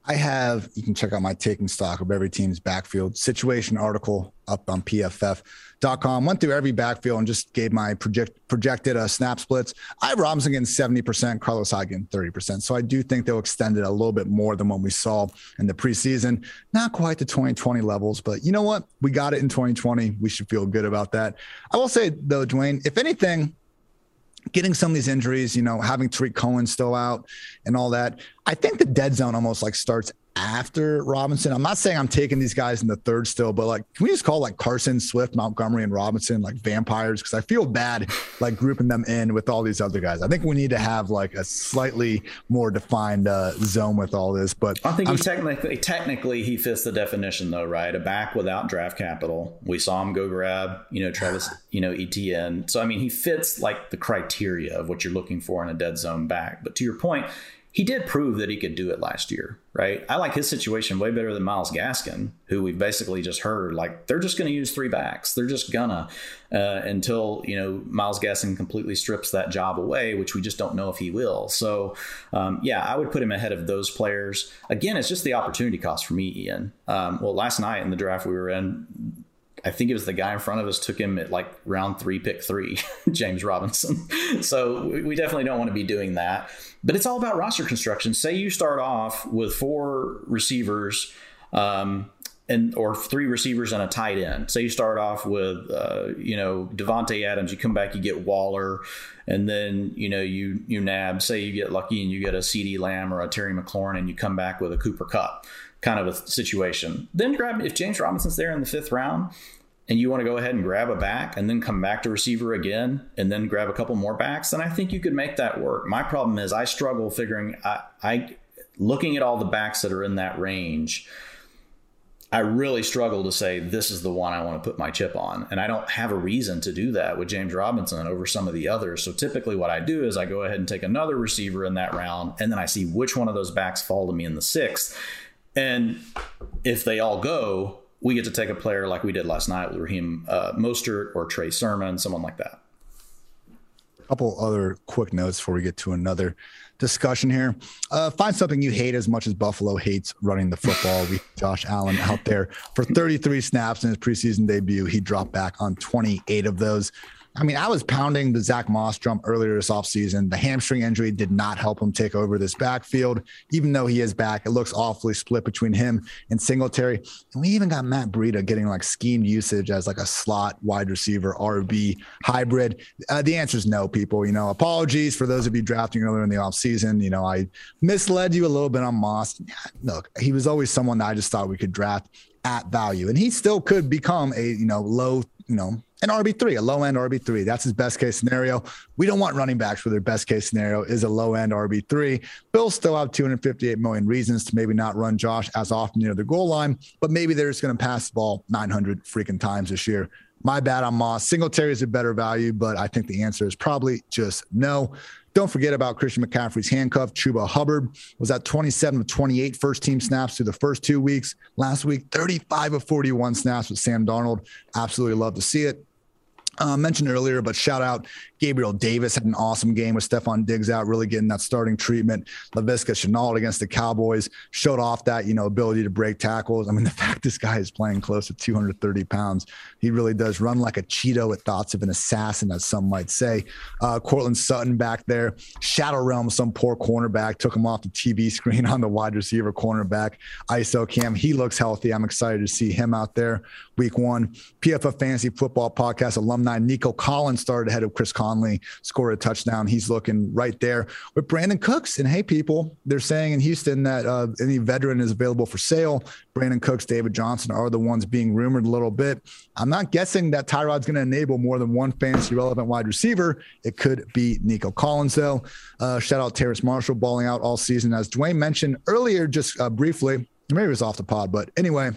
I have, you can check out my taking stock of every team's backfield situation article up on pff.com. Went through every backfield and just gave my project, projected uh, snap splits. I have Robinson getting 70%, Carlos Hyde getting 30%. So I do think they'll extend it a little bit more than what we saw in the preseason. Not quite the 2020 levels, but you know what? We got it in 2020. We should feel good about that. I will say, though, Dwain, if anything, getting some of these injuries, you know, having Tarik Cohen still out and all that, I think the dead zone almost like starts after Robinson. I'm not saying I'm taking these guys in the third still, but like, can we just call like Carson, Swift, Montgomery, and Robinson like vampires? Because I feel bad like grouping them in with all these other guys. I think we need to have like a slightly more defined uh, zone with all this. But I think he technically, technically, he fits the definition though, right? A back without draft capital. We saw him go grab, you know, Travis, you know, Etienne. So I mean, he fits like the criteria of what you're looking for in a dead zone back. But to your point he did prove that he could do it last year, right? I like his situation way better than Myles Gaskin, who we've basically just heard like they're just going to use three backs. They're just gonna uh, until you know Myles Gaskin completely strips that job away, which we just don't know if he will. So, um, yeah, I would put him ahead of those players. Again, it's just the opportunity cost for me, Ian. Um, well, last night in the draft we were in, I think it was the guy in front of us took him at like round three, pick three, James Robinson. so we definitely don't want to be doing that. But it's all about roster construction. Say you start off with four receivers. Um, and or three receivers and a tight end. Say you start off with uh, you know Davante Adams, you come back, you get Waller, and then you know you you nab. Say you get lucky and you get a CeeDee Lamb or a Terry McLaurin, and you come back with a Cooper Kupp kind of a situation. Then grab if James Robinson's there in the fifth round and you want to go ahead and grab a back and then come back to receiver again and then grab a couple more backs, then I think you could make that work. My problem is I struggle figuring I, I looking at all the backs that are in that range, I really struggle to say this is the one I want to put my chip on. And I don't have a reason to do that with James Robinson over some of the others. So typically what I do is I go ahead and take another receiver in that round, and then I see which one of those backs fall to me in the sixth. And if they all go, we get to take a player like we did last night with Raheem uh, Mostert or Trey Sermon, someone like that. A couple other quick notes before we get to another discussion here. Uh, find something you hate as much as Buffalo hates running the football. We Josh Allen out there for 33 snaps in his preseason debut. He dropped back on 28 of those. I mean, I was pounding the Zack Moss drum earlier this offseason. The hamstring injury did not help him take over this backfield. Even though he is back, it looks awfully split between him and Singletary. And we even got Matt Breida getting like schemed usage as like a slot wide receiver, RB hybrid. Uh, the answer is no, people. You know, apologies for those of you drafting earlier in the offseason. You know, I misled you a little bit on Moss. Look, he was always someone that I just thought we could draft at value. And he still could become a, you know, low, you know, an RB3, a low end RB3. That's his best case scenario. We don't want running backs where their best case scenario is a low end RB3. Bills still have 258 million reasons to maybe not run Josh as often near the goal line, but maybe they're just going to pass the ball 900 freaking times this year. My bad on Moss. Singletary is a better value, but I think the answer is probably just no. Don't forget about Christian McCaffrey's handcuff. Chuba Hubbard was at 27 of 28 first team snaps through the first two weeks. Last week, 35 of 41 snaps with Sam Darnold. Absolutely love to see it. Uh, mentioned earlier, but shout out Gabriel Davis had an awesome game with Stefon Diggs out, really getting that starting treatment. Laviska Shenault against the Cowboys showed off that, you know, ability to break tackles. I mean, the fact this guy is playing close to 230 pounds, he really does run like a Cheeto with thoughts of an assassin, as some might say. Uh, Courtland Sutton back there, Shadow Realm, some poor cornerback, took him off the TV screen on the wide receiver cornerback. ISO Cam, he looks healthy. I'm excited to see him out there week one. PFF Fantasy Football Podcast alumni Nico Collins started ahead of Chris Conley scored a touchdown. He's looking right there with Brandin Cooks. And hey, people, they're saying in Houston that uh, any veteran is available for sale. Brandin Cooks, David Johnson are the ones being rumored a little bit. I'm not guessing that Tyrod's going to enable more than one fantasy relevant wide receiver. It could be Nico Collins, though. Uh, shout out Terrace Marshall balling out all season. As Dwain mentioned earlier, just uh, briefly, maybe it was off the pod, but anyway,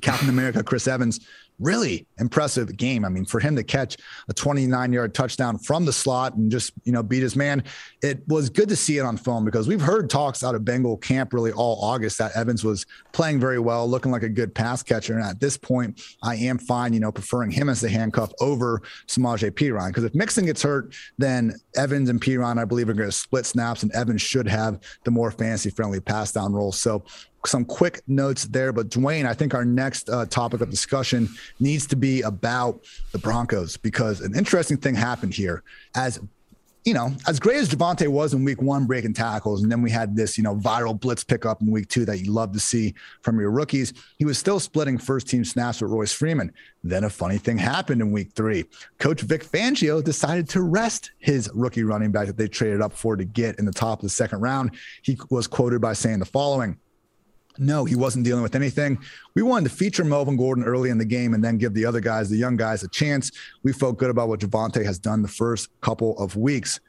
Captain America, Chris Evans, really impressive game. I mean, for him to catch a 29 yard touchdown from the slot and just, you know, beat his man, it was good to see it on film because we've heard talks out of Bengal camp really all August that Evans was playing very well, looking like a good pass catcher. And at this point, I am fine, you know, preferring him as the handcuff over Samaje Perine. Because if Mixon gets hurt, then Evans and Perine, I believe, are going to split snaps, and Evans should have the more fantasy friendly pass down role. So some quick notes there. But Dwain, I think our next uh, topic of discussion needs to be about the Broncos because an interesting thing happened here. As you know, as great as Javonte was in week one, breaking tackles, and then we had this, you know, viral blitz pickup in week two that you love to see from your rookies. He was still splitting first team snaps with Royce Freeman. Then a funny thing happened in week three. Coach Vic Fangio decided to rest his rookie running back that they traded up for to get in the top of the second round. He was quoted by saying the following no, he wasn't dealing with anything. We wanted to feature Melvin Gordon early in the game and then give the other guys, the young guys, a chance. We felt good about what Javonte has done the first couple of weeks.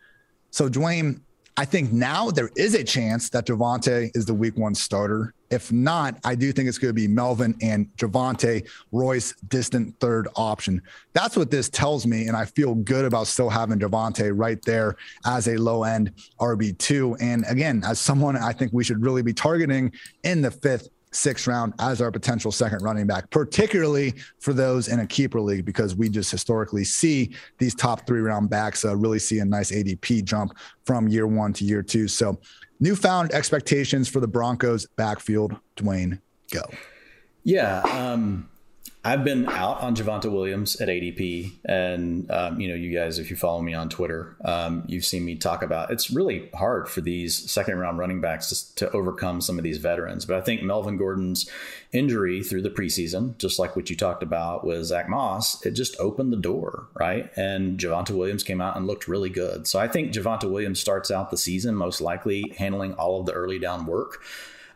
So, Dwain, I think now there is a chance that Javonte is the week one starter. If not, I do think it's going to be Melvin and Javonte, Royce, distant third option. That's what this tells me. And I feel good about still having Javonte right there as a low end RB2. And again, as someone I think we should really be targeting in the fifth sixth round as our potential second running back, particularly for those in a keeper league, because we just historically see these top three round backs uh, really see a nice ADP jump from year one to year two. So, newfound expectations for the Broncos backfield. Dwain, go. Yeah. Um, I've been out on Javonte Williams at ADP, and um, you know, you guys, if you follow me on Twitter, um, you've seen me talk about it's really hard for these second round running backs to, to, overcome some of these veterans. But I think Melvin Gordon's injury through the preseason, just like what you talked about with Zack Moss, it just opened the door, right? And Javonte Williams came out and looked really good. So I think Javonte Williams starts out the season most likely handling all of the early down work.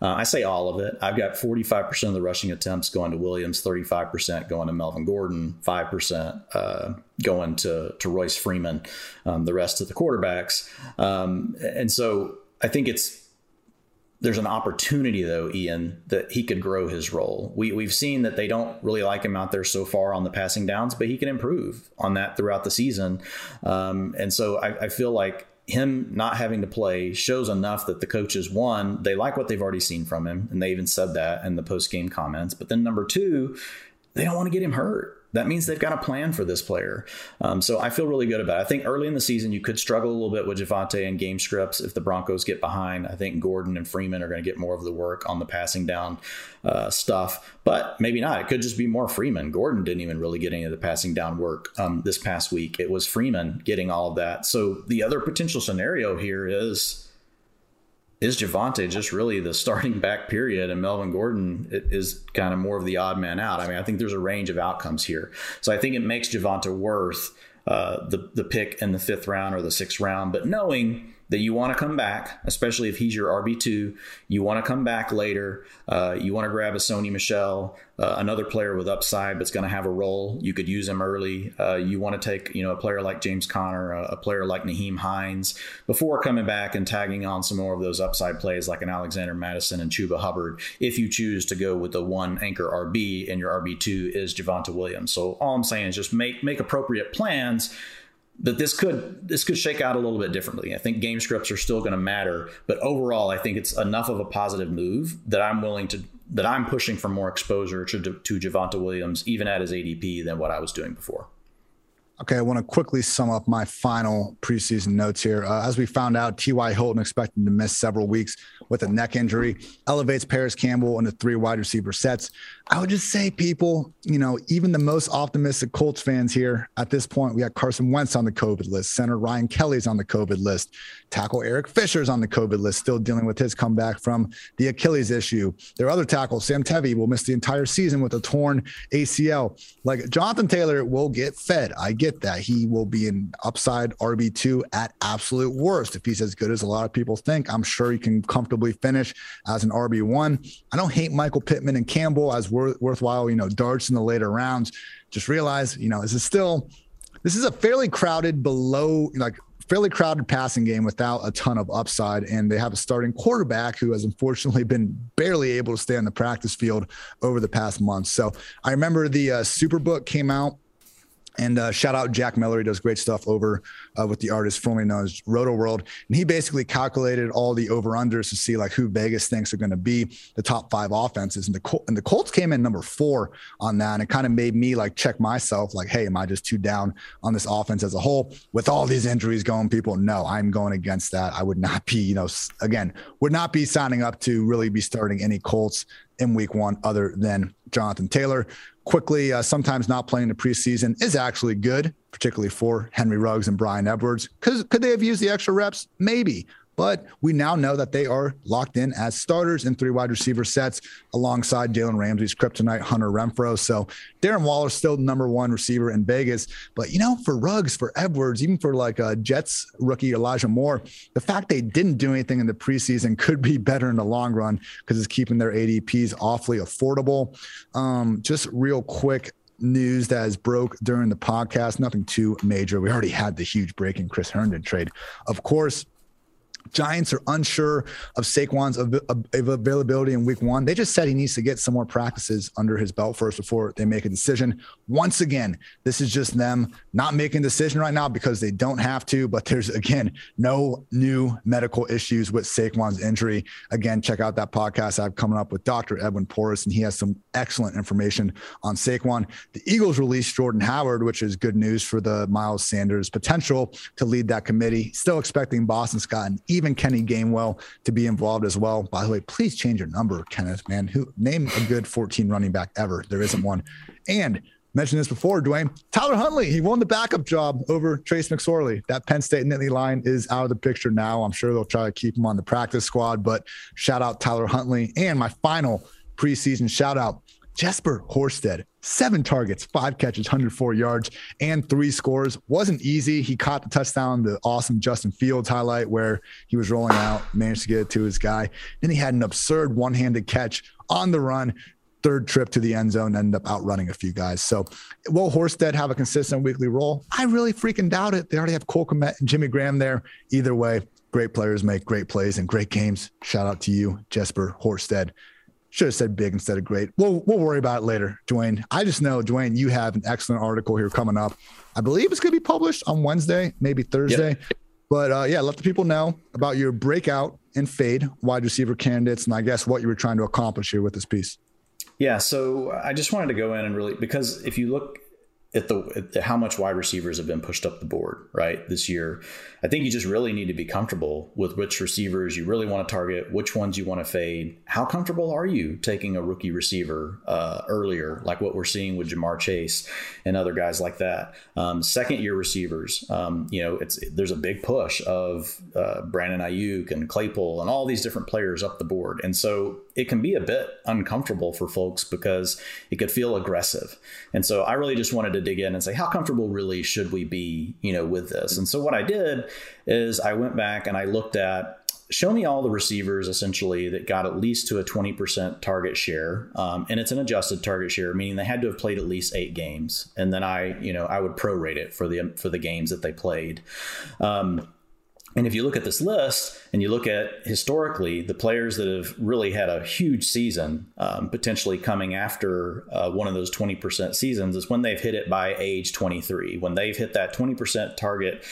Uh, I say all of it. I've got 45% of the rushing attempts going to Williams, 35% going to Melvin Gordon, 5% uh, going to, to Royce Freeman, um, the rest of the quarterbacks. Um, and so I think it's there's an opportunity though, Ian, that he could grow his role. We we've seen that they don't really like him out there so far on the passing downs, but he can improve on that throughout the season. Um, and so I, I feel like him not having to play shows enough that the coaches one they like what they've already seen from him and they even said that in the post game comments but then number two they don't want to get him hurt that means they've got a plan for this player. Um, so I feel really good about it. I think early in the season, you could struggle a little bit with Javonte and game scripts if the Broncos get behind. I think Gordon and Freeman are going to get more of the work on the passing down uh, stuff, but maybe not. It could just be more Freeman. Gordon didn't even really get any of the passing down work um, this past week. It was Freeman getting all of that. So the other potential scenario here is is Javonte just really the starting back period, and Melvin Gordon is kind of more of the odd man out. I mean, I think there's a range of outcomes here, so I think it makes Javonte worth uh, the the pick in the fifth round or the sixth round. But knowing that you want to come back, especially if he's your RB2. You want to come back later. Uh, you want to grab a Sony Michel, uh, another player with upside that's going to have a role. You could use him early. Uh, you want to take you know a player like James Conner, a, a, player like Nyheim Hines before coming back and tagging on some more of those upside plays like an Alexander Mattison and Chuba Hubbard. If you choose to go with the one anchor RB and your RB2 is Javonte Williams. So all I'm saying is just make make appropriate plans that this could this could shake out a little bit differently. I think game scripts are still going to matter, but overall, I think it's enough of a positive move that I'm willing to that I'm pushing for more exposure to to Javonte Williams, even at his ADP, than what I was doing before. Okay, I want to quickly sum up my final preseason notes here. Uh, as we found out, T.Y. Hilton expected to miss several weeks with a neck injury, elevates Parris Campbell into three wide receiver sets. I would just say, people, you know, even the most optimistic Colts fans here at this point, we got Carson Wentz on the COVID list, center Ryan Kelly's on the COVID list, tackle Eric Fisher's on the COVID list, still dealing with his comeback from the Achilles issue. Their other tackle, Sam Tevi, will miss the entire season with a torn ACL. Like Jonathan Taylor will get fed. I get that. He will be an upside RB2 at absolute worst. If he's as good as a lot of people think, I'm sure he can comfortably finish as an RB1. I don't hate Michael Pittman and Campbell as worth, worthwhile, you know, darts in the later rounds. Just realize, you know, this is still, this is a fairly crowded below, like fairly crowded passing game without a ton of upside. And they have a starting quarterback who has unfortunately been barely able to stay on the practice field over the past month. So I remember the uh, Superbook came out and uh, shout out Jack Miller. He does great stuff over uh, with the artist formerly known as Rotoworld. And he basically calculated all the over unders to see like who Vegas thinks are going to be the top five offenses. And the, Col- and the Colts came in number four on that. And it kind of made me like check myself like, hey, am I just too down on this offense as a whole? With all these injuries going, people, no, I'm going against that. I would not be, you know, again, would not be signing up to really be starting any Colts in week one other than Jonathan Taylor quickly, uh, sometimes not playing the preseason is actually good, particularly for Henry Ruggs and Bryan Edwards. Because could they have used the extra reps? Maybe. But we now know that they are locked in as starters in three wide receiver sets alongside Jalen Ramsey's kryptonite Hunter Renfrow. So Darren Waller still number one receiver in Vegas. But you know, for Ruggs, for Edwards, even for like a uh, Jets rookie Elijah Moore, the fact they didn't do anything in the preseason could be better in the long run because it's keeping their ADPs awfully affordable. Um, just real quick, news that has broke during the podcast. Nothing too major. We already had the huge breaking Chris Herndon trade. Of course, Giants are unsure of Saquon's availability in week one. They just said he needs to get some more practices under his belt first before they make a decision. Once again, this is just them not making a decision right now because they don't have to, but there's, again, no new medical issues with Saquon's injury. Again, check out that podcast I've coming up with Dr. Edwin Porras, and he has some excellent information on Saquon. The Eagles released Jordan Howard, which is good news for the Miles Sanders potential to lead that committee. Still expecting Boston Scott and even Kenny Gainwell to be involved as well. By the way, please change your number, Kenneth. Man, who name a good 14 running back ever? There isn't one. And mentioned this before, Dwain. Tyler Huntley, he won the backup job over Trace McSorley. That Penn State Nittany Lion is out of the picture now. I'm sure they'll try to keep him on the practice squad, but shout out Tyler Huntley. And my final preseason shout out Jesper Horsted, seven targets, five catches, 104 yards, and three scores. Wasn't easy. He caught the touchdown, the awesome Justin Fields highlight where he was rolling out, managed to get it to his guy. Then he had an absurd one handed catch on the run. Third trip to the end zone, ended up outrunning a few guys. So, will Horsted have a consistent weekly role? I really freaking doubt it. They already have Cole Kmet and Jimmy Graham there. Either way, great players make great plays and great games. Shout out to you, Jesper Horsted. Should have said big instead of great. We'll we'll worry about it later, Dwain. I just know, Dwain, you have an excellent article here coming up. I believe it's going to be published on Wednesday, maybe Thursday. Yep. But uh, yeah, let the people know about your breakout and fade wide receiver candidates, and I guess what you were trying to accomplish here with this piece. Yeah, so I just wanted to go in and really because if you look at the, at how much wide receivers have been pushed up the board right this year. I think you just really need to be comfortable with which receivers you really want to target, which ones you want to fade. How comfortable are you taking a rookie receiver uh, earlier, like what we're seeing with Ja'Marr Chase and other guys like that? Um, second year receivers, um, you know, it's there's a big push of uh, Brandon Aiyuk and Claypool and all these different players up the board, and so it can be a bit uncomfortable for folks because it could feel aggressive. And so I really just wanted to dig in and say, how comfortable really should we be, you know, with this? And so what I did is I went back and I looked at show me all the receivers essentially that got at least to a 20% target share um, and it's an adjusted target share meaning they had to have played at least eight games and then i you know i would prorate it for the for the games that they played um, and if you look at this list and you look at historically the players that have really had a huge season, um, potentially coming after uh, one of those 20% seasons, is when they've hit it by age 23, when they've hit that 20% target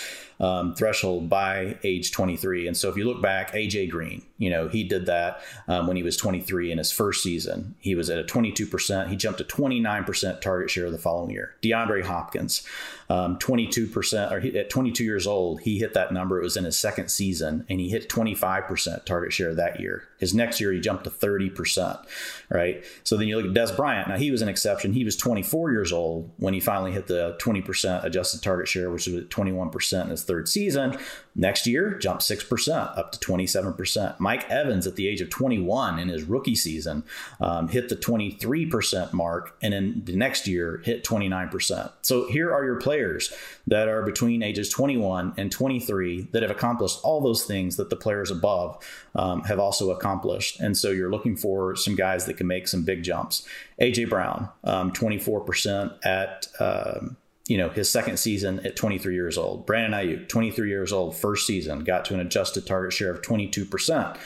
um, threshold by age 23. And so if you look back, AJ Green, you know, he did that um, when he was 23 in his first season. He was at a 22%. He jumped to 29% target share the following year. DeAndre Hopkins, um, 22%, or he, at 22 years old, he hit that number. It was in his second season, and he hit 25% target share that year. His next year, he jumped to 30%, right? So then you look at Dez Bryant. Now, he was an exception. He was 24 years old when he finally hit the 20% adjusted target share, which was 21% in his third season. Next year, jumped 6% up to 27%. Mike Evans, at the age of 21 in his rookie season, um, hit the 23% mark, and then the next year hit 29%. So here are your players that are between ages 21 and 23 that have accomplished all those things that the players above um, have also accomplished. And so you're looking for some guys that can make some big jumps. AJ Brown, um, 24% at. Um, you know, his second season at 23 years old. Brandon Aiyuk, 23 years old, first season, got to an adjusted target share of 22%.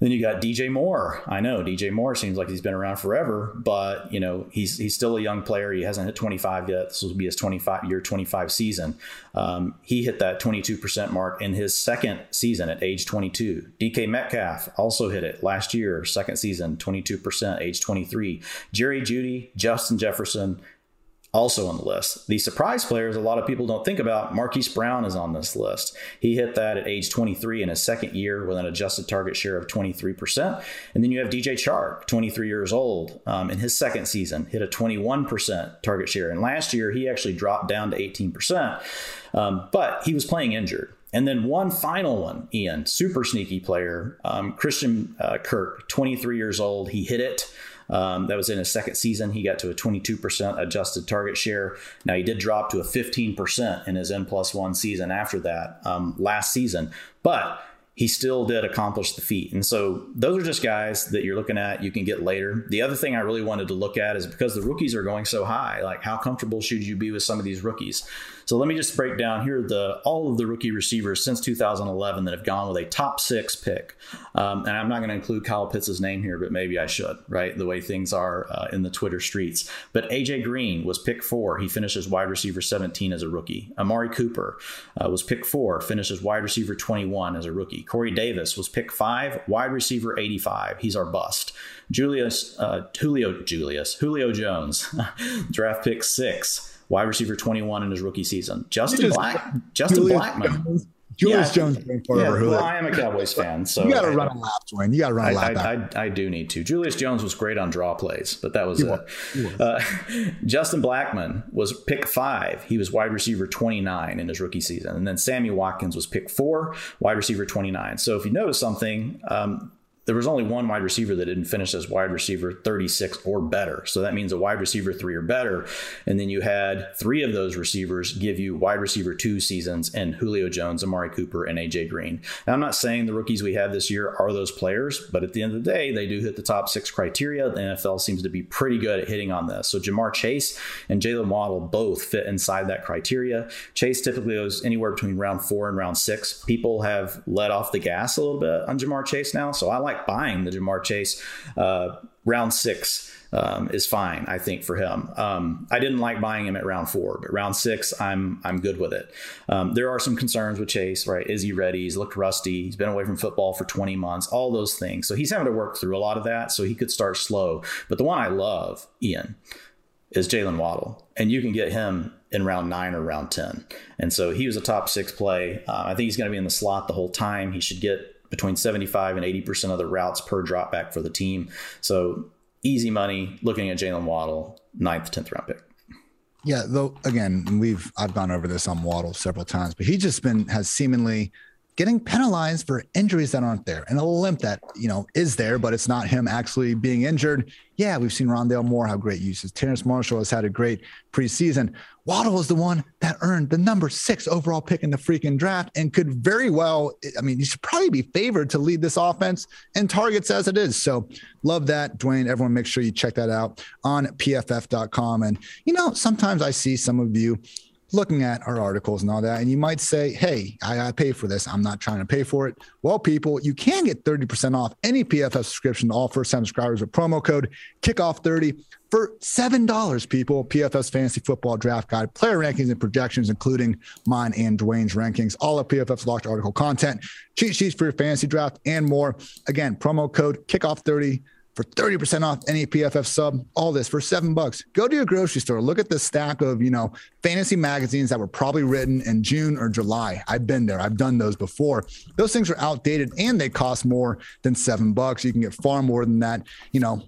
Then you got DJ Moore. I know DJ Moore seems like he's been around forever, but you know he's he's still a young player. He hasn't hit 25 yet. This will be his 25 year 25 season. Um, he hit that 22% mark in his second season at age 22. DK Metcalf also hit it last year, second season, 22%, age 23. Jerry Jeudy, Justin Jefferson, also on the list. The surprise players a lot of people don't think about, Marquise Brown is on this list. He hit that at age 23 in his second year with an adjusted target share of 23%. And then you have DJ Chark, 23 years old, um, in his second season, hit a 21% target share. And last year, he actually dropped down to 18%, um, but he was playing injured. And then one final one, Ian, super sneaky player, um, Christian uh, Kirk, 23 years old. He hit it. Um, that was in his second season. He got to a 22% adjusted target share. Now he did drop to a 15% in his N plus one season after that um, last season, but he still did accomplish the feat. And so those are just guys that you're looking at, you can get later. The other thing I really wanted to look at is because the rookies are going so high, like how comfortable should you be with some of these rookies? So let me just break down here the all of the rookie receivers since 2011 that have gone with a top six pick. Um, and I'm not going to include Kyle Pitts' name here, but maybe I should, right? The way things are uh, in the Twitter streets. But AJ Green was pick four. He finishes wide receiver 17 as a rookie. Amari Cooper uh, was pick four, finishes wide receiver 21 as a rookie. Corey Davis was pick five, wide receiver 85. He's our bust. Julius, uh, Julio, Julius, Julio Jones, draft pick six wide receiver 21 in his rookie season. Justin Black, Justin Julius Blackmon. Jones, Julius yeah, Jones forever. Yeah, well, I am a Cowboys fan, so you got to run a lap, Dwain. You got to run a lap. I, I, I, do need to. Julius Jones was great on draw plays, but that was it. Uh, Justin Blackmon was pick five. He was wide receiver 29 in his rookie season, and then Sammy Watkins was pick four, wide receiver 29. So if you notice something, um, there was only one wide receiver that didn't finish as wide receiver 36 or better. So that means a wide receiver three or better. And then you had three of those receivers give you wide receiver two seasons and Julio Jones, Amari Cooper, and AJ Green. Now, I'm not saying the rookies we have this year are those players, but at the end of the day, they do hit the top six criteria. The NFL seems to be pretty good at hitting on this. So Ja'Marr Chase and Jaylen Waddle both fit inside that criteria. Chase typically goes anywhere between round four and round six. People have let off the gas a little bit on Ja'Marr Chase now. So I like like buying the Ja'Marr Chase uh, round six. Um, is fine, I think, for him. Um, I didn't like buying him at round four, but round six, I'm I'm good with it. Um, there are some concerns with Chase, right? Is he ready? He's looked rusty. He's been away from football for 20 months. All those things, so he's having to work through a lot of that. So he could start slow. But the one I love, Ian, is Jaylen Waddle, and you can get him in round nine or round 10. And so he was a top six play. Uh, I think he's going to be in the slot the whole time. He should get between 75 and 80% of the routes per drop back for the team. So easy money looking at Jaylen Waddle, ninth, 10th round pick. Yeah, though again, we've I've gone over this on Waddle several times, but he just been has seemingly getting penalized for injuries that aren't there and a limp that you know is there, but it's not him actually being injured. Yeah, we've seen Rondale Moore have great uses. Terrace Marshall has had a great preseason. Waddle is the one that earned the number six overall pick in the freaking draft and could very well, I mean he should probably be favored to lead this offense and targets as it is. So love that, Dwain. Everyone, make sure you check that out on pff.com. And, you know, sometimes I see some of you looking at our articles and all that. And you might say, hey, I, I pay for this. I'm not trying to pay for it. Well, people, you can get 30% off any PFF subscription to all first time subscribers with promo code kickoff30 for $7, people. PFF's fantasy football draft guide, player rankings and projections, including mine and Dwain's rankings, all of PFF's locked article content, cheat sheets for your fantasy draft, and more. Again, promo code kickoff30 for 30% off any PFF sub, all this for seven bucks. Go to your grocery store, look at the stack of, you know, fantasy magazines that were probably written in June or July. I've been there. I've done those before. Those things are outdated and they cost more than seven bucks. You can get far more than that. You know,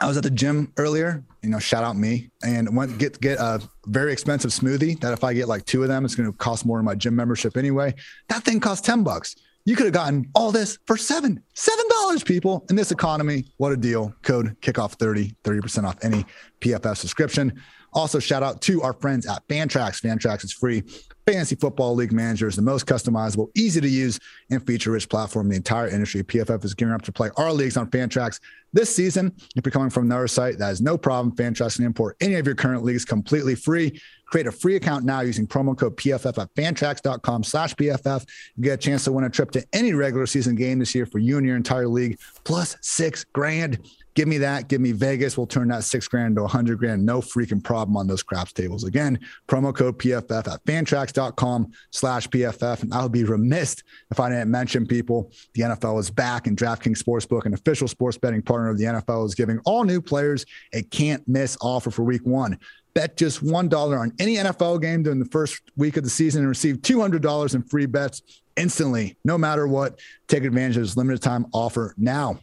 I was at the gym earlier, you know, shout out me and went get get a very expensive smoothie that if I get like two of them, it's going to cost more in my gym membership anyway. That thing costs 10 bucks. You could have gotten all this for seven, seven dollars, people. In this economy, what a deal. Code kickoff 30, 30% off any PFF subscription. Also, shout out to our friends at Fantrax. Fantrax is free. Fantasy Football League Manager is the most customizable, easy to use, and feature rich platform in the entire industry. PFF is gearing up to play our leagues on Fantrax this season. If you're coming from another site, that is no problem. Fantrax can import any of your current leagues completely free. Create a free account now using promo code PFF at fantrax.com slash PFF. You get a chance to win a trip to any regular season game this year for you and your entire league, plus six grand. Give me that. Give me Vegas. We'll turn that six grand to a hundred grand. No freaking problem on those craps tables. Again, promo code PFF at fantrax.com slash PFF. And I would be remiss if I didn't mention people. The NFL is back and DraftKings Sportsbook, an official sports betting partner of the NFL, is giving all new players a can't miss offer for week one. Bet just $1 on any NFL game during the first week of the season and receive $200 in free bets instantly, no matter what. Take advantage of this limited time offer now.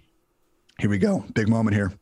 Here we go. Big moment here.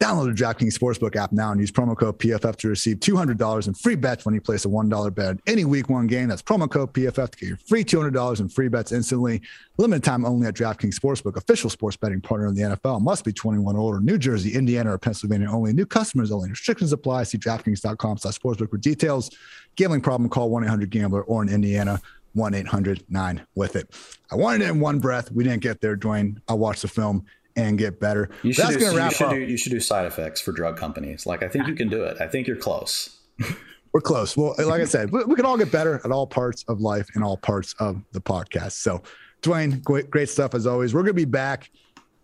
Download the DraftKings Sportsbook app now and use promo code PFF to receive $200 in free bets when you place a $1 bet any week one game. That's promo code PFF to get your free $200 in free bets instantly. Limited time only at DraftKings Sportsbook, official sports betting partner of the NFL. Must be 21 or older. New Jersey, Indiana, or Pennsylvania only. New customers only. Restrictions apply. See DraftKings.com slash sportsbook for details. Gambling problem, call 1-800-GAMBLER or in Indiana, 1-800-9-WITH-IT. I wanted it in one breath. We didn't get there, Dwain. I watched the film and get better. You should, That's do, you, should do, you should do side effects for drug companies. Like, I think you can do it. I think you're close. We're close. Well, like I said, we, we, can all get better at all parts of life and all parts of the podcast. So, Dwain, great, great stuff as always. We're going to be back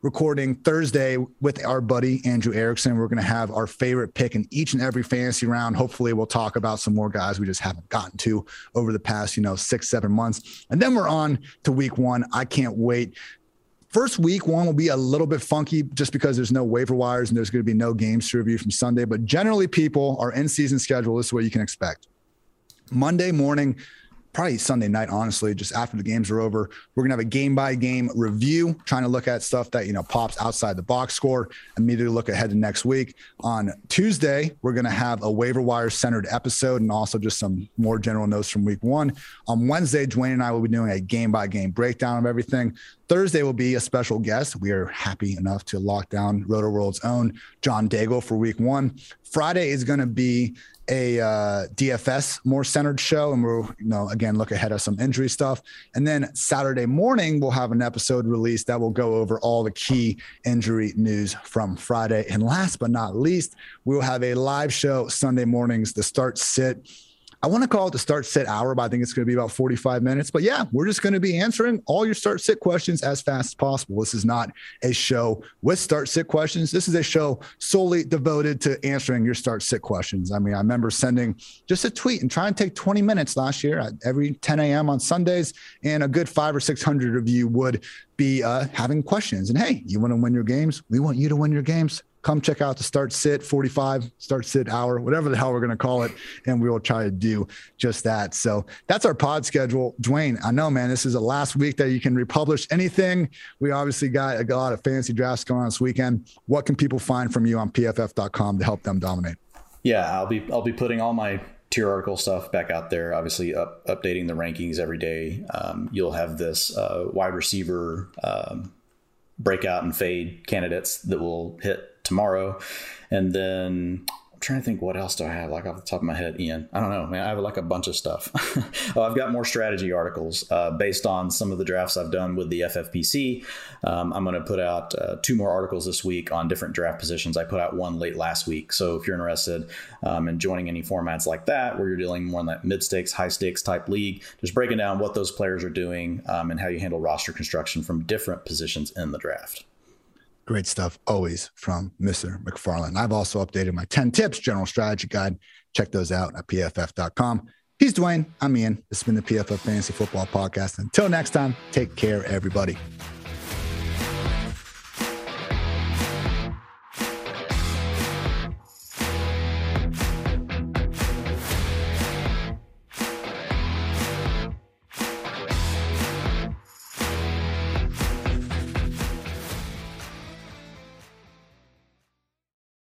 recording Thursday with our buddy Andrew Erickson. We're going to have our favorite pick in each and every fantasy round. Hopefully, we'll talk about some more guys we just haven't gotten to over the past, you know, six, seven months. And then we're on to week one. I can't wait. First week one will be a little bit funky just because there's no waiver wires and there's going to be no games to review from Sunday. But generally, people, our in season schedule, this is what you can expect. Monday morning, probably Sunday night, honestly, just after the games are over. We're gonna have a game by game review, trying to look at stuff that you know pops outside the box score. Immediately look ahead to next week. On Tuesday, we're gonna have a waiver wire centered episode and also just some more general notes from week one. On Wednesday, Dwain and I will be doing a game by game breakdown of everything. Thursday will be a special guest. We are happy enough to lock down Rotoworld's own John Daigle for week one. Friday is going to be a uh, DFS more centered show, and we'll you know again look ahead of some injury stuff. And then Saturday morning we'll have an episode released that will go over all the key injury news from Friday. And last but not least, we will have a live show Sunday mornings. The start sit I want to call it the start sit hour, but I think it's going to be about 45 minutes. But yeah, we're just going to be answering all your start sit questions as fast as possible. This is not a show with start sit questions. This is a show solely devoted to answering your start sit questions. I mean, I remember sending just a tweet and trying to take 20 minutes last year at every 10 a.m. on Sundays, and a good five or 600 of you would be uh, having questions. And hey, you want to win your games? We want you to win your games come check out the start sit 45 start sit hour whatever the hell we're going to call it and we will try to do just that. So that's our pod schedule. Dwain i know man this is the last week that you can republish anything. We obviously got a lot of fancy drafts going on this weekend. What can people find from you on pff.com to help them dominate? Yeah i'll be i'll be putting all my tier article stuff back out there obviously up, updating the rankings every day. Um, you'll have this uh, wide receiver um, breakout and fade candidates that will hit tomorrow. And then I'm trying to think what else do I have like off the top of my head, Ian. I don't know, man. I have like a bunch of stuff. oh, I've got more strategy articles uh, based on some of the drafts I've done with the FFPC. Um, I'm going to put out uh, two more articles this week on different draft positions. I put out one late last week. So if you're interested um, in joining any formats like that, where you're dealing more in that mid stakes, high stakes type league, just breaking down what those players are doing um, and how you handle roster construction from different positions in the draft. Great stuff always from Mr. McFarland. I've also updated my 10 tips general strategy guide. Check those out at pff.com. He's Dwain. I'm Ian. This has been the PFF Fantasy Football Podcast. Until next time, take care, everybody.